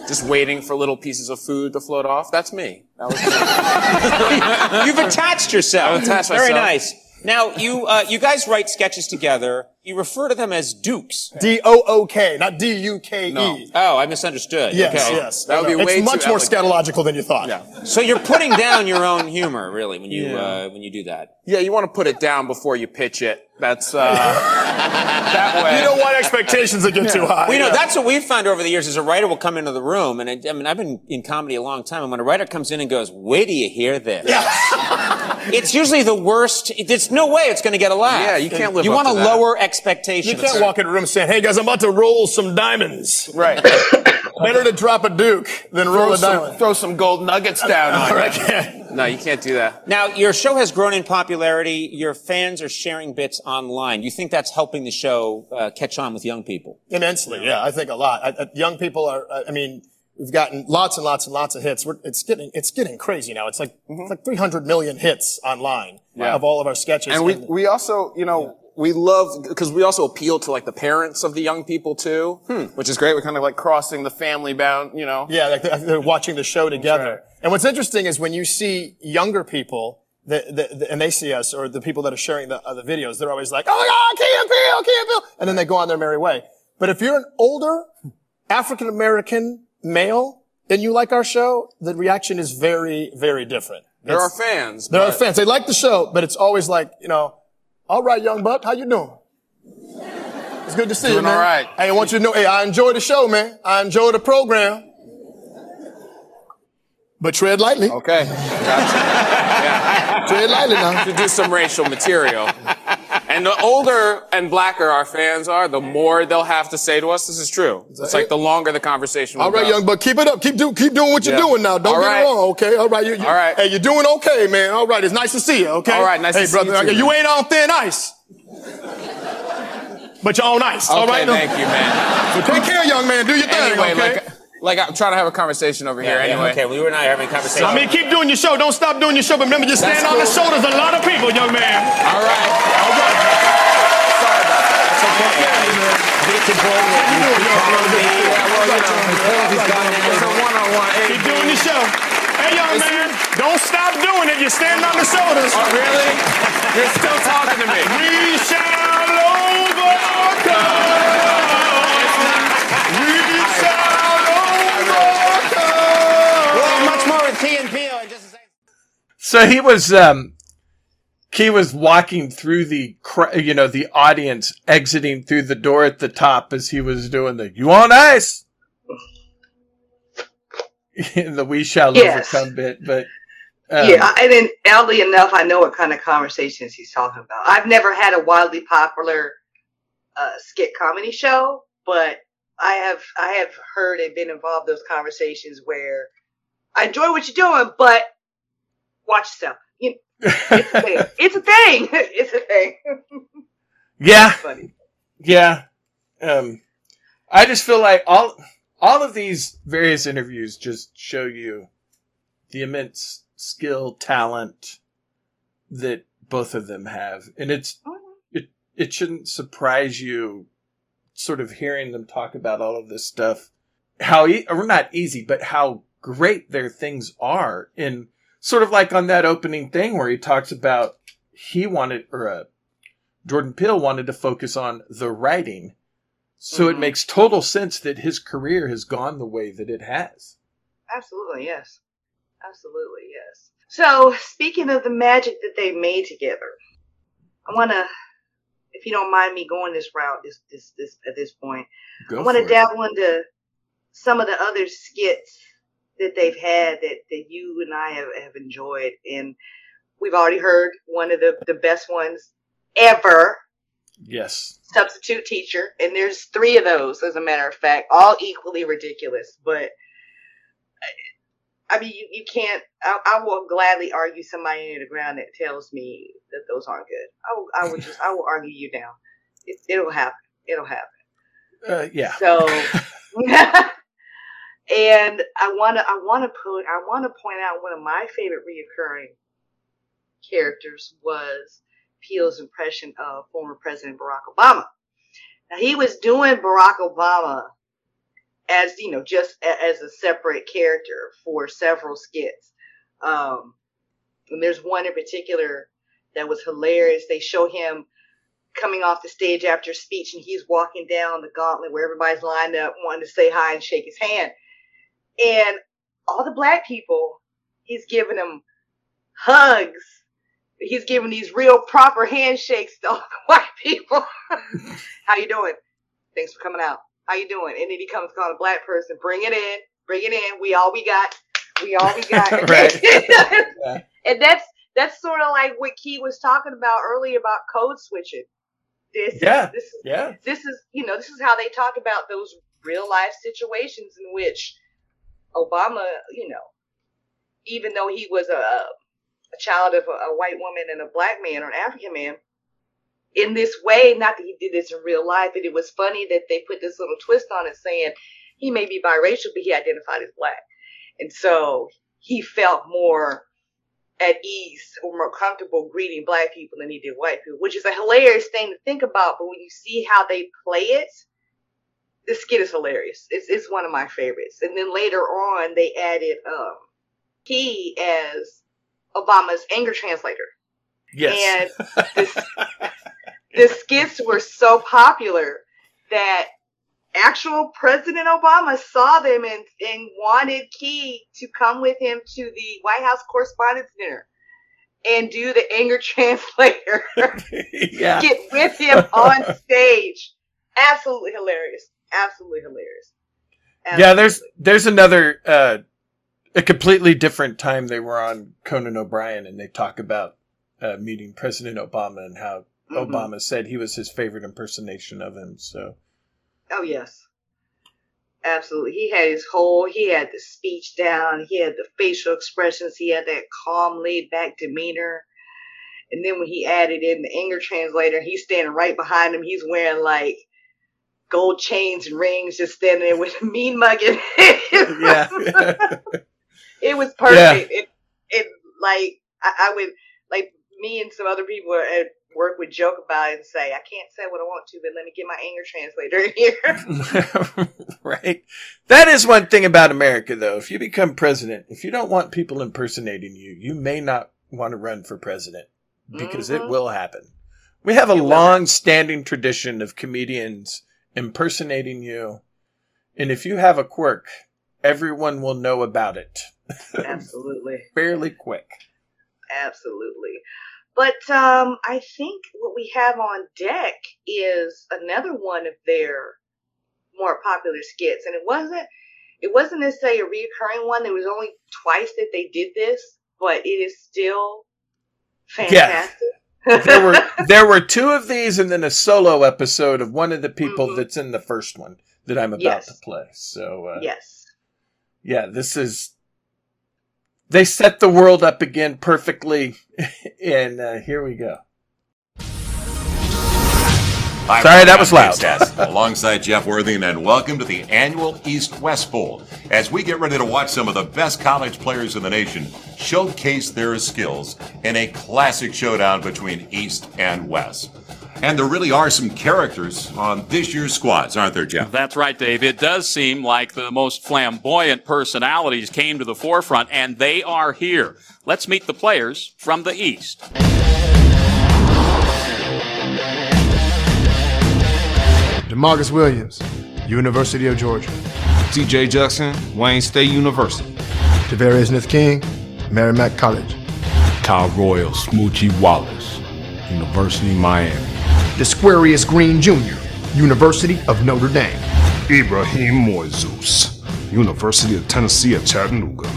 just waiting for little pieces of food to float off? That's me. That was me. [LAUGHS]
You've attached yourself.
I've attached
Very
myself.
nice. Now you uh, you guys write sketches together. You refer to them as dooks.
D O O K, not D U K E. No.
Oh, I misunderstood.
Yes,
okay.
yes.
That would be
it's
way
much
too
more
elegant.
scatological than you thought.
Yeah.
So you're putting down your own humor, really, when you
Yeah.
uh, when you do that.
Yeah, you want to put it down before you pitch it. That's, uh, that way.
You don't want expectations that get too high.
You know,
Yeah.
that's what we've found over the years is a writer will come into the room, and I, I mean, I've been in comedy a long time, and when a writer comes in and goes, wait do you hear this. [LAUGHS] it's usually the worst. There's no way it's going to get a laugh.
Yeah, you can't live
You want
to
to lower
You can't walk in a room saying, "Hey guys, I'm about to roll some diamonds."
Right.
Better to drop a dook than roll
throw,
a
some,
diamond.
throw some gold nuggets down on [LAUGHS] it.
Right, yeah.
No, you can't do that.
Now, your show has grown in popularity. Your fans are sharing bits online. You think that's helping the show uh, catch on with young people?
Immensely, yeah. I think a lot. I, I, young people are. I mean, we've gotten lots and lots and lots of hits. We're, it's getting it's getting crazy now. It's like it's like 300 million hits online
Yeah.
of all of our sketches.
And we, we also, you know, we love, because we also appeal to like the parents of the young people too, which is great. We're kind of like crossing the family bound, you know.
Yeah, like they're, they're watching the show together. And what's interesting is when you see younger people, that, that, that- and they see us, or the people that are sharing the, uh, the videos, they're always like, "Oh my God, Key and Peele, Key and Peele," and then they go on their merry way. But if you're an older African American male and you like our show, the reaction is very, very different.
There are fans.
There are fans. They like the show, but it's always like, you know, all right, young buck, how you doing? It's good to see you,
Doing
man.
all right.
Hey, I want you to know, hey, I enjoy the show, man. I enjoy the program. But tread lightly.
Okay. yeah. [LAUGHS]
Tread lightly now.
To do some racial material. And the older and blacker our fans are, the more they'll have to say to us. This is true. It's like the longer the conversation will
All right,
go.
young buck, keep it up. Keep do, keep doing what you're
Yeah.
doing now. Don't
All
get
right.
it wrong, okay? All right, you, you,
All right.
Hey, you're doing okay, man. All right, it's nice to see you, okay?
All right, nice
hey,
to see
brother,
you too,
you
man.
ain't on thin ice. But you're on ice, all
Okay,
right?
thank you, man.
So take care, young man. Do your thing,
Anyway,
okay?
like, like I'm trying to have a conversation over here
Yeah, yeah,
anyway.
okay, we were not having a conversation.
I mean, keep doing your show. Don't stop doing your show. But remember, you stand
That's
on the shoulders of a lot of people, young man.
All right.
All right.
Sorry about that. That's okay.
It's important that you keep calling me.
Yeah, well, you know, it's a one-on-one.
Keep doing your show. Hey, young man, don't stop doing it. You stand on the shoulders.
Oh, really? You're still talking to me.
We shall
So he was, um, he was walking through the, you know, the audience exiting through the door at the top as he was doing the, you want ice? [LAUGHS] the we shall
Yes.
overcome bit, but, um,
yeah, and then oddly enough, I know what kind of conversations he's talking about. I've never had a wildly popular uh, skit comedy show, but I have I have heard and been involved in those conversations where I enjoy what you're doing, but watch yourself. You, it's a thing. [LAUGHS] It's a thing. [LAUGHS] It's a thing.
yeah,
Funny.
yeah. Um, I just feel like all, all of these various interviews just show you the immense skill, talent that both of them have. And it's, it, it shouldn't surprise you sort of hearing them talk about all of this stuff. How, e- or not easy, but how great their things are in sort of like on that opening thing where he talks about he wanted, or uh, Jordan Peele wanted to focus on the writing. So it
Mhm.
makes total sense that his career has gone the way that it has.
Absolutely, yes. Absolutely, yes. So, speaking of the magic that they made together, I want to, if you don't mind me going this route, this this this at this point,
Go
I want to dabble into some of the other skits that they've had that that you and I have have enjoyed, and we've already heard one of the the best ones ever.
Yes.
Substitute teacher, and there's three of those, as a matter of fact, all equally ridiculous. But I mean, you, you can't. I, I will gladly argue somebody in the ground that tells me that those aren't good. I will. I would just. I will argue you down. It, it'll happen. It'll happen.
Uh, yeah.
So, [LAUGHS] [LAUGHS] and I want to. I want to put. I want to point out one of my favorite reoccurring characters was Peele's impression of former President Barack Obama. Now he was doing Barack Obama as you know just as a separate character for several skits. Um, and there's one in particular that was hilarious. They show him coming off the stage after speech and he's walking down the gauntlet where everybody's lined up wanting to say hi and shake his hand. And all the black people, he's giving them hugs. He's giving these real proper handshakes to all [LAUGHS] the white people. [LAUGHS] How you doing? Thanks for coming out. How you doing? And then he comes calling a black person, bring it in, bring it in. We all we got. We all we got. [LAUGHS]
Right.
and that's that's sort of like what Key was talking about earlier about code switching. This
Yeah.
this is
Yeah.
this is you know this is how they talk about those real life situations in which Obama, you know, even though he was a, a child of a, a white woman and a black man or an African man, in this way, not that he did this in real life, but it was funny that they put this little twist on it saying he may be biracial, but he identified as black. And so he felt more at ease or more comfortable greeting black people than he did white people, which is a hilarious thing to think about. But when you see how they play it, the skit is hilarious. It's it's one of my favorites. And then later on, they added um, he as Obama's anger translator.
Yes.
And [LAUGHS] this, the skits were so popular that actual President Obama saw them and, and wanted Key to come with him to the White House Correspondents' Dinner and do the anger [LAUGHS] translator. [LAUGHS]
yeah.
Get with him on stage. Absolutely hilarious. Absolutely hilarious.
Yeah, there's there's another uh, a completely different time they were on Conan O'Brien and they talk about uh, meeting President Obama and how
Mhm.
Obama said he was his favorite impersonation of him. So
Oh yes. Absolutely. He had his whole he had the speech down, he had the facial expressions, he had that calm, laid back demeanor. And then when he added in the anger translator, he's standing right behind him. He's wearing like gold chains and rings, just standing there with a mean mugging. [LAUGHS]
yeah, [LAUGHS]
it was perfect. It it like I, I would like me and some other people at work would joke about it and say, I can't say what I want to, but let me get my anger translator in here. [LAUGHS]
right. That is one thing about America, though. If you become president, if you don't want people impersonating you, you may not want to run for president because it
Mhm.
will happen. We have a long standing tradition of comedians impersonating you. And if you have a quirk, everyone will know about it
Absolutely. [LAUGHS]
fairly quick.
Absolutely. But um, I think what we have on deck is another one of their more popular skits, and it wasn't it wasn't necessarily a reoccurring one. There was only twice that they did this, but it is still fantastic.
There were [LAUGHS] there were two of these and then a solo episode of one of the people that's in the first one that I'm about
Yes.
to play. So uh,
Yes.
yeah, this is they set the world up again perfectly, [LAUGHS] and uh, here we go.
Hi,
Sorry, that was
Dave
loud.
Stats, alongside Jeff Worthing, and welcome to the annual East West Bowl. As we get ready to watch some of the best college players in the nation showcase their skills in a classic showdown between East and West. And there really are some characters on this year's squads, aren't there, Jeff?
That's right, Dave. It does seem like the most flamboyant personalities came to the forefront, and they are here. Let's meet the players from the East.
Demarcus Williams, University of Georgia.
TJ Jackson, Wayne State University.
Tavarius Smith King, Merrimack College.
Kyle Royal, Smoochie Wallace, University of Miami.
Desquarius Green Jr., University of Notre Dame.
Ibrahim Moizus, University of Tennessee at Chattanooga.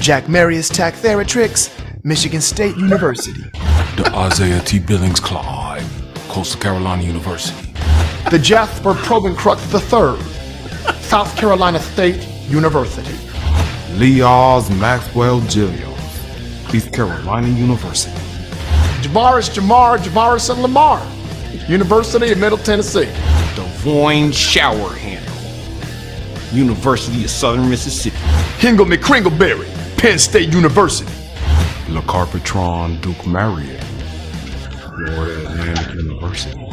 Jack Marius Taktheratrix, Michigan State University.
The Isaiah T. Billings Clyde, Coastal Carolina University.
The Jasper Probenkruk III, South Carolina State University.
Lee Oz Maxwell Jilliams, East Carolina University.
Javaris Jamar Javaris and Lamar, University of Middle Tennessee.
Devoyne Shower Handle, University of Southern Mississippi.
Hingle McCringleberry, Penn State University.
Le Carpetron Duke Marriott, Florida Atlantic University.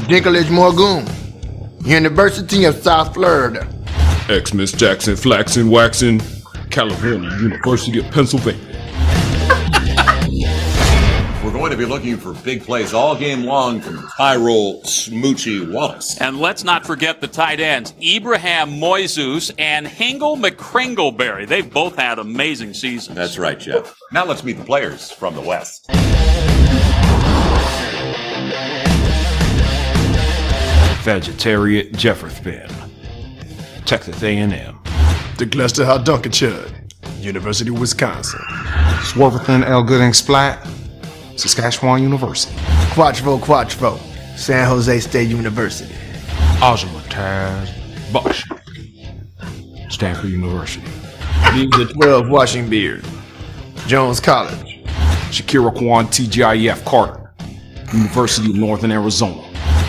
Dinklage Morgoon, University of South Florida.
Xmas Jackson Flaxen Waxen, California University of Pennsylvania.
We're going to be looking for big plays all game long from Tyrol Smoochie Wallace.
And let's not forget the tight ends, Ibrahim Moizus and Hingle McCringleberry. They've both had amazing seasons.
That's right, Jeff. Now let's meet the players from the West.
Vegetarian Jefferson, Texas A&M.
The Glester Hot Dunkerchud, University of Wisconsin.
Swartherton L. Gooding Splat, Saskatchewan University.
Quatro Quatro, San Jose State University.
Ojama Taz, Bush, Stanford University.
League the 12 Washing Beard, Jones College.
Shakira Kwan TGIF Carter, University of Northern Arizona.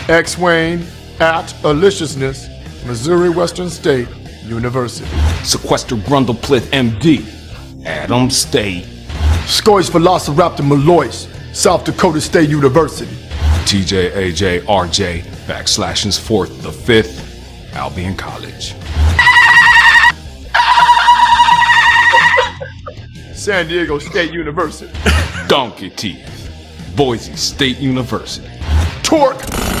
X Wayne at Aliciousness, Missouri Western State University.
Sequester Grundleplith MD, Adam State.
Scoys Velociraptor Malois, South Dakota State University.
TJ AJ RJ backslash and fourth the fifth, Albion College.
San Diego State University.
Donkey Teeth, Boise State University.
Torque.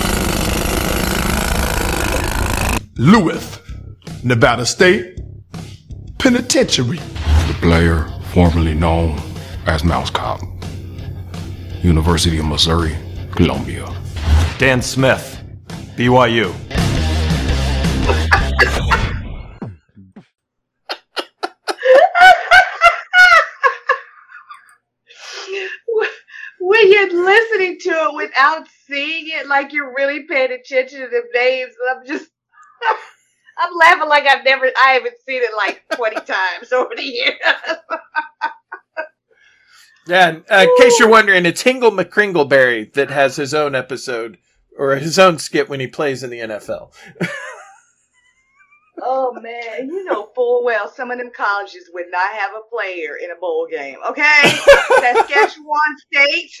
Lewis, Nevada State Penitentiary.
The player formerly known as Mouse Cop. University of Missouri, Columbia.
Dan Smith, BYU.
when you're listening to it without seeing it, like you're really paying attention to the names, I'm just, I'm laughing like I've never, I haven't seen it like 20 [LAUGHS] times over the years.
Yeah, and, uh, in case you're wondering, it's Hingle McCringleberry that has his own episode or his own skit when he plays in the NFL.
oh man, you know full well some of them colleges would not have a player in a bowl game. Okay, [LAUGHS] Saskatchewan State. [LAUGHS]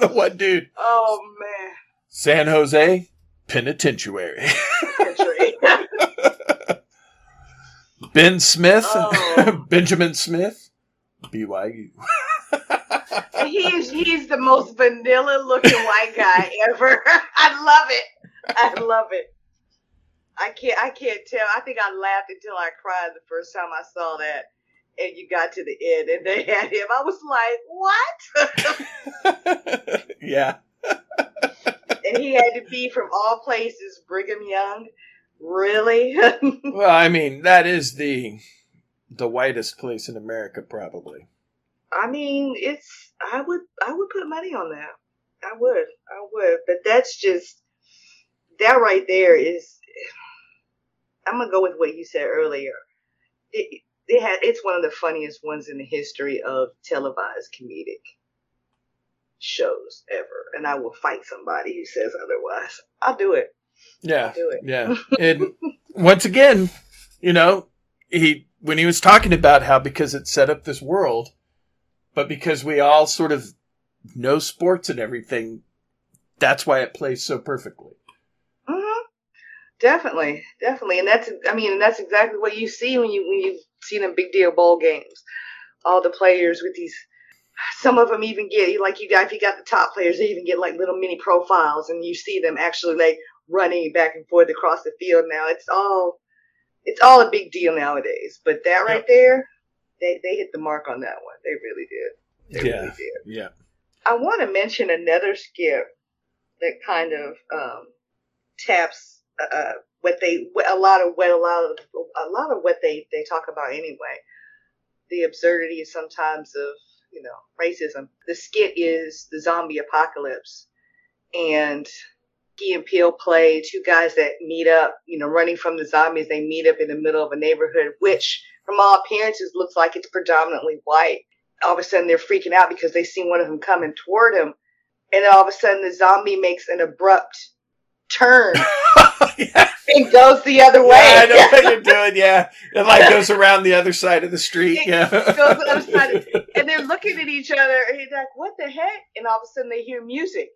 the one dude.
oh man.
San Jose Penitentiary. ben Smith,
Oh. [LAUGHS]
Benjamin Smith, BYU.
He's he's the most [LAUGHS] vanilla looking white guy ever. [LAUGHS] I love it. I love it. I can't I can't tell. I think I laughed until I cried the first time I saw that. And you got to the end and they had him. I was like, what?
Yeah. [LAUGHS]
and he had to be from all places, Brigham Young. Really? [LAUGHS]
Well, I mean, that is the the whitest place in America, probably.
I mean, it's I would I would put money on that. I would. I would. But that's just that right there is I'm gonna go with what you said earlier. It, it had it's one of the funniest ones in the history of televised comedic shows ever. And I will fight somebody who says otherwise. I'll do it.
Yeah.
do it.
Yeah. And once again, you know, he when he was talking about how because it set up this world, but because we all sort of know sports and everything, that's why it plays so perfectly.
hmm Definitely, definitely, and that's I mean, and that's exactly what you see when you when you see them big deal bowl games. All the players with these, some of them even get like you got if you got the top players, they even get like little mini profiles, and you see them actually like running back and forth across the field. Now it's all it's all a big deal nowadays. But that right there, they they hit the mark on that one. They really did. They
yeah.
really did.
Yeah.
I want to mention another skip that kind of um, taps uh, what they a lot of what a lot of a lot of what they they talk about anyway. The absurdity sometimes of you know racism. The skit is the zombie apocalypse, and he and Peele play two guys that meet up. You know, running from the zombies, they meet up in the middle of a neighborhood, which from all appearances looks like it's predominantly white all of a sudden they're freaking out because they see one of them coming toward them. And all of a sudden the zombie makes an abrupt turn [LAUGHS] [LAUGHS] and goes the other way.
Yeah, I know what you're doing. Yeah, it like goes [LAUGHS] around the other side of the street. Yeah,
goes the other side, [LAUGHS] and they're looking at each other, and he's like, "What the heck?" And all of a sudden, they hear music,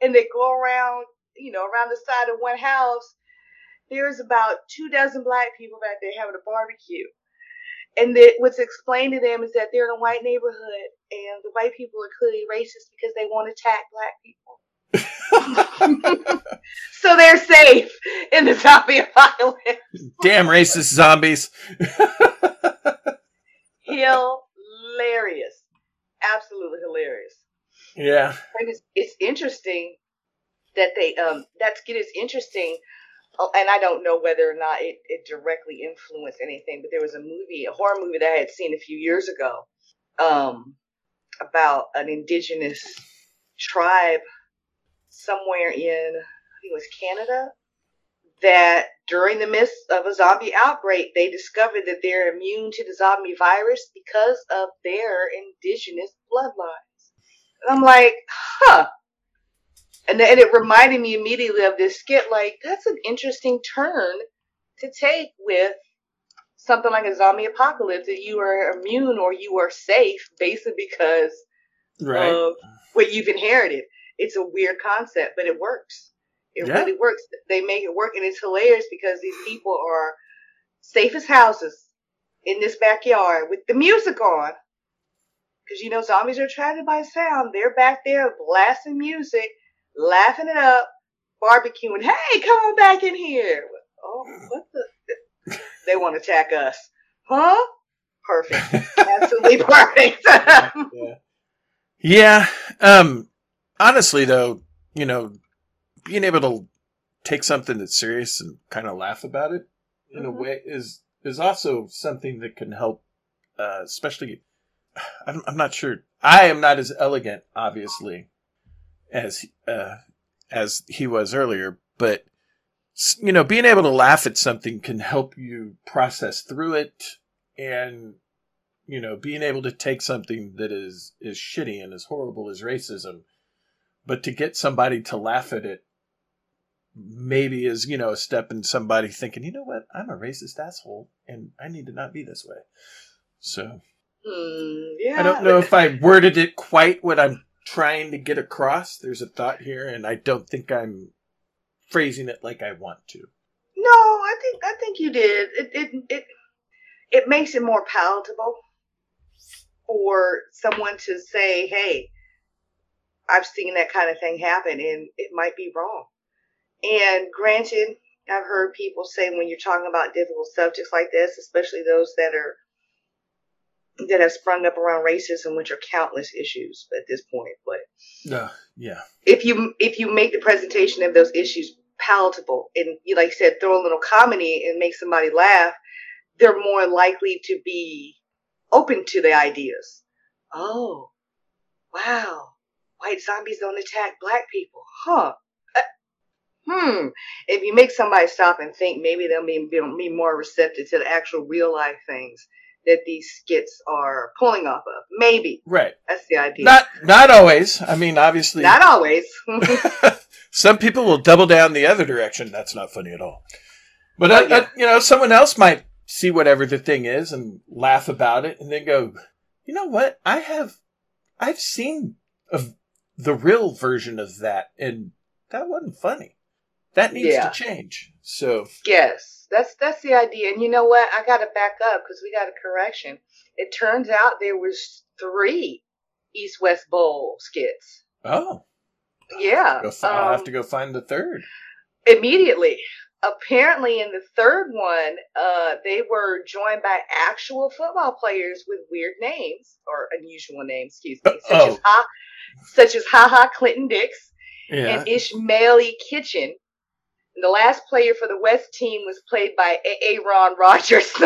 and they go around, you know, around the side of one house. There's about two dozen black people back there having a barbecue, and that what's explained to them is that they're in a white neighborhood, and the white people are clearly racist because they want to attack black people. So they're safe in the zombie apocalypse.
damn racist zombies.
hilarious, absolutely hilarious.
Yeah,
And it's, it's interesting that they um that skit is interesting, oh, and I don't know whether or not it, it directly influenced anything, but there was a movie, a horror movie that I had seen a few years ago, um, about an indigenous tribe somewhere in I think it was Canada that during the midst of a zombie outbreak, they discovered that they're immune to the zombie virus because of their indigenous bloodlines. And I'm like, huh. And, then, and it reminded me immediately of this skit. Like, that's an interesting turn to take with something like a zombie apocalypse that you are immune or you are safe basically because
right.
of what you've inherited. It's a weird concept, but it works. It
Yeah.
really works. They make it work, and it's hilarious because these people are safe as houses in this backyard with the music on. Because you know zombies are attracted by sound. They're back there blasting music, laughing it up barbecuing. Hey, come on back in here. Oh, what the? [LAUGHS] They want to attack us, huh? Perfect, [LAUGHS] absolutely [LAUGHS] perfect.
Yeah. Um honestly though, you know, being able to take something that's serious and kind of laugh about it in a
Mhm.
way is is also something that can help uh especially [SIGHS] I'm, I'm not sure. I am not as elegant obviously as uh as he was earlier, but you know, being able to laugh at something can help you process through it and you know, being able to take something that is is shitty and as horrible as racism, but to get somebody to laugh at it maybe is, you know, a step in somebody thinking, you know what, I'm a racist asshole and I need to not be this way. So
Hmm, yeah.
I don't know if I worded it quite what I'm trying to get across. There's a thought here, and I don't think I'm phrasing it like I want to.
No, I think I think you did. It it it it makes it more palatable for someone to say, "Hey, I've seen that kind of thing happen, and it might be wrong." And granted, I've heard people say when you're talking about difficult subjects like this, especially those that are that have sprung up around racism, which are countless issues at this point, but
Uh, yeah.
if you if you make the presentation of those issues palatable and you like I said throw a little comedy and make somebody laugh they're more likely to be open to the ideas oh wow white zombies don't attack black people huh Uh, hmm if you make somebody stop and think maybe they'll be, be more receptive to the actual real life things that these skits are pulling off of maybe
Right.
that's the idea
Not not always. I mean, obviously,
not always [LAUGHS] [LAUGHS]
some people will double down the other direction. That's not funny at all. But uh,
Oh, yeah.
uh, you know, someone else might see whatever the thing is and laugh about it, and then go, you know what? I have, I've seen of the real version of that, and that wasn't funny. That needs
Yeah.
to change. So
Yes, that's that's the idea. And you know what? I got to back up because we got a correction. It turns out there was three East West Bowl skits.
oh,
Yeah,
I'll have
um,
to go find the third.
immediately. Apparently, in the third one, uh, they were joined by actual football players with weird names or unusual names, excuse me, such as
oh.
Ha, such as Ha Ha Clinton Dix
Yeah.
and Ishmaa'ily Kitchen. And the last player for the West team was played by A. A. Ron Rodgers. [LAUGHS] [LAUGHS]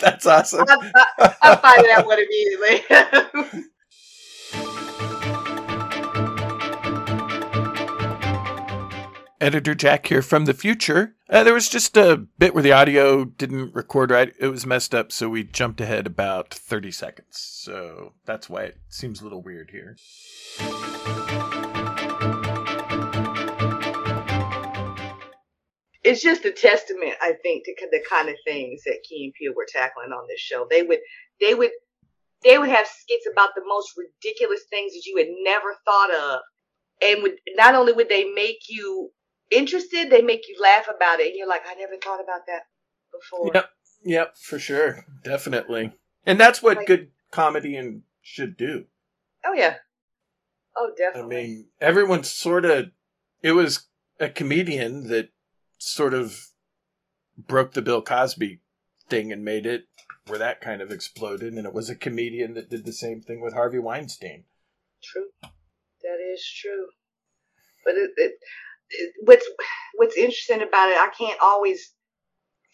That's awesome.
I, I, I find that one immediately. [LAUGHS]
Editor Jack here from the future. Uh, there was just a bit where the audio didn't record right. It was messed up, so we jumped ahead about 30 seconds. So that's why it seems a little weird here.
it's just a testament, I think, to the kind of things that Key and Peele were tackling on this show. They would, they would, they would have skits about the most ridiculous things that you had never thought of, and would not only would they make you interested, they make you laugh about it, and you're like, I never thought about that before.
Yep. Yep, for sure. Definitely. And that's what good comedy and should do.
Oh yeah. Oh definitely.
I mean, everyone sort of. It was a comedian that sort of broke the Bill Cosby thing and made it where that kind of exploded, and it was a comedian that did the same thing with Harvey Weinstein.
True. That is true. But it, it, what's what's interesting about it, I can't always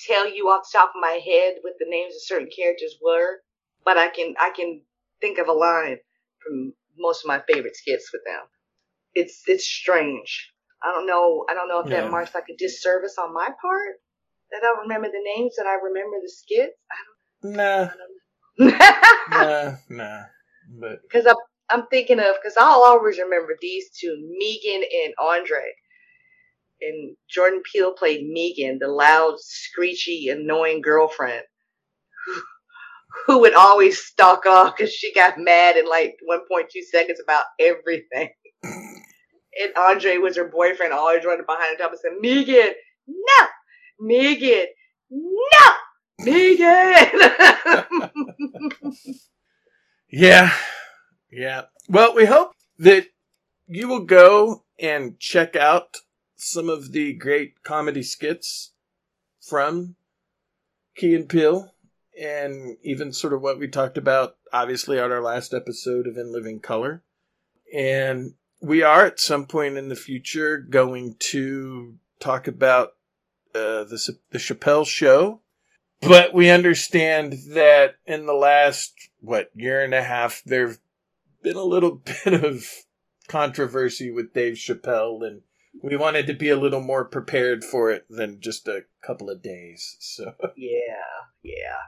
tell you off the top of my head what the names of certain characters were, but I can I can think of a line from most of my favorite skits with them. It's it's strange. I don't know. I don't know if
Yeah.
that marks like a disservice on my part that I don't remember the names that I remember the skits.
Nah,
I
nah, nah. But [LAUGHS]
because I'm I'm thinking of because I'll always remember these two, Megan and Andre. And Jordan Peele played Megan, the loud, screechy, annoying girlfriend [SIGHS] who, would always stalk off because she got mad in like 1.2 seconds about everything. [LAUGHS] and Andre was her boyfriend, always running behind the top and said, Megan, no, Megan, no, Megan. [LAUGHS]
Yeah, yeah. Well, we hope that you will go and check out some of the great comedy skits from Key and Peele, and even sort of what we talked about, obviously, on our last episode of In Living Color. And we are at some point in the future going to talk about uh, the the Chappelle Show, but we understand that in the last what year and a half there've been a little [LAUGHS] bit of controversy with Dave Chappelle, and we wanted to be a little more prepared for it than just a couple of days. So [LAUGHS]
yeah, yeah,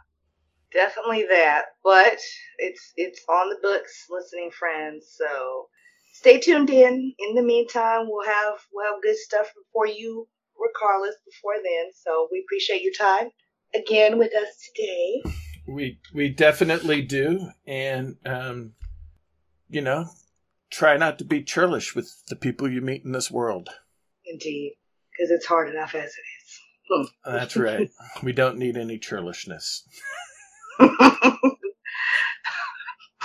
definitely that. But it's it's on the books, listening friends. So stay tuned in. In the meantime, we'll have we'll have good stuff for you, regardless. Before then, so we appreciate your time again with us today.
We we definitely do, and um, you know, try not to be churlish with the people you meet in this world.
Indeed, because it's hard enough as it is. Hmm.
That's right. [LAUGHS] we don't need any churlishness. [LAUGHS]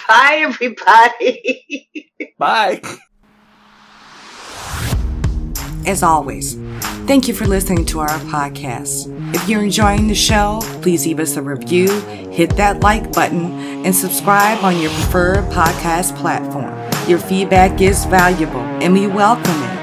Bye, everybody.
Bye.
As always, thank you for listening to our podcast. If you're enjoying the show, please leave us a review, hit that like button, and subscribe on your preferred podcast platform. Your feedback is valuable and we welcome it.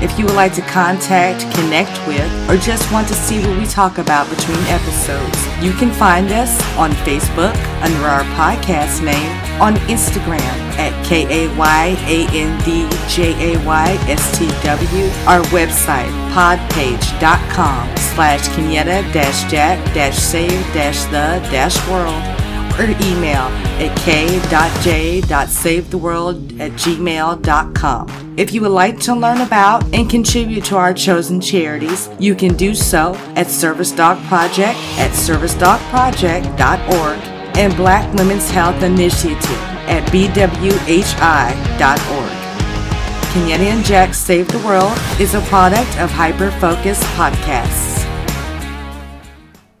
If you would like to contact, connect with, or just want to see what we talk about between episodes, you can find us on Facebook under our podcast name, on Instagram at K-A-Y-A-N-D-J-A-Y-S-T-W, our website, podpage.com slash Kenyetta-Jack-Save-the-World, or email at k.j.savetheworld at gmail.com. If you would like to learn about and contribute to our chosen charities, you can do so at Service Dog Project at servicedogproject.org and Black Women's Health Initiative at bwhi.org. Kenyetta and Jack Save the World is a product of Hyper Focus Podcasts.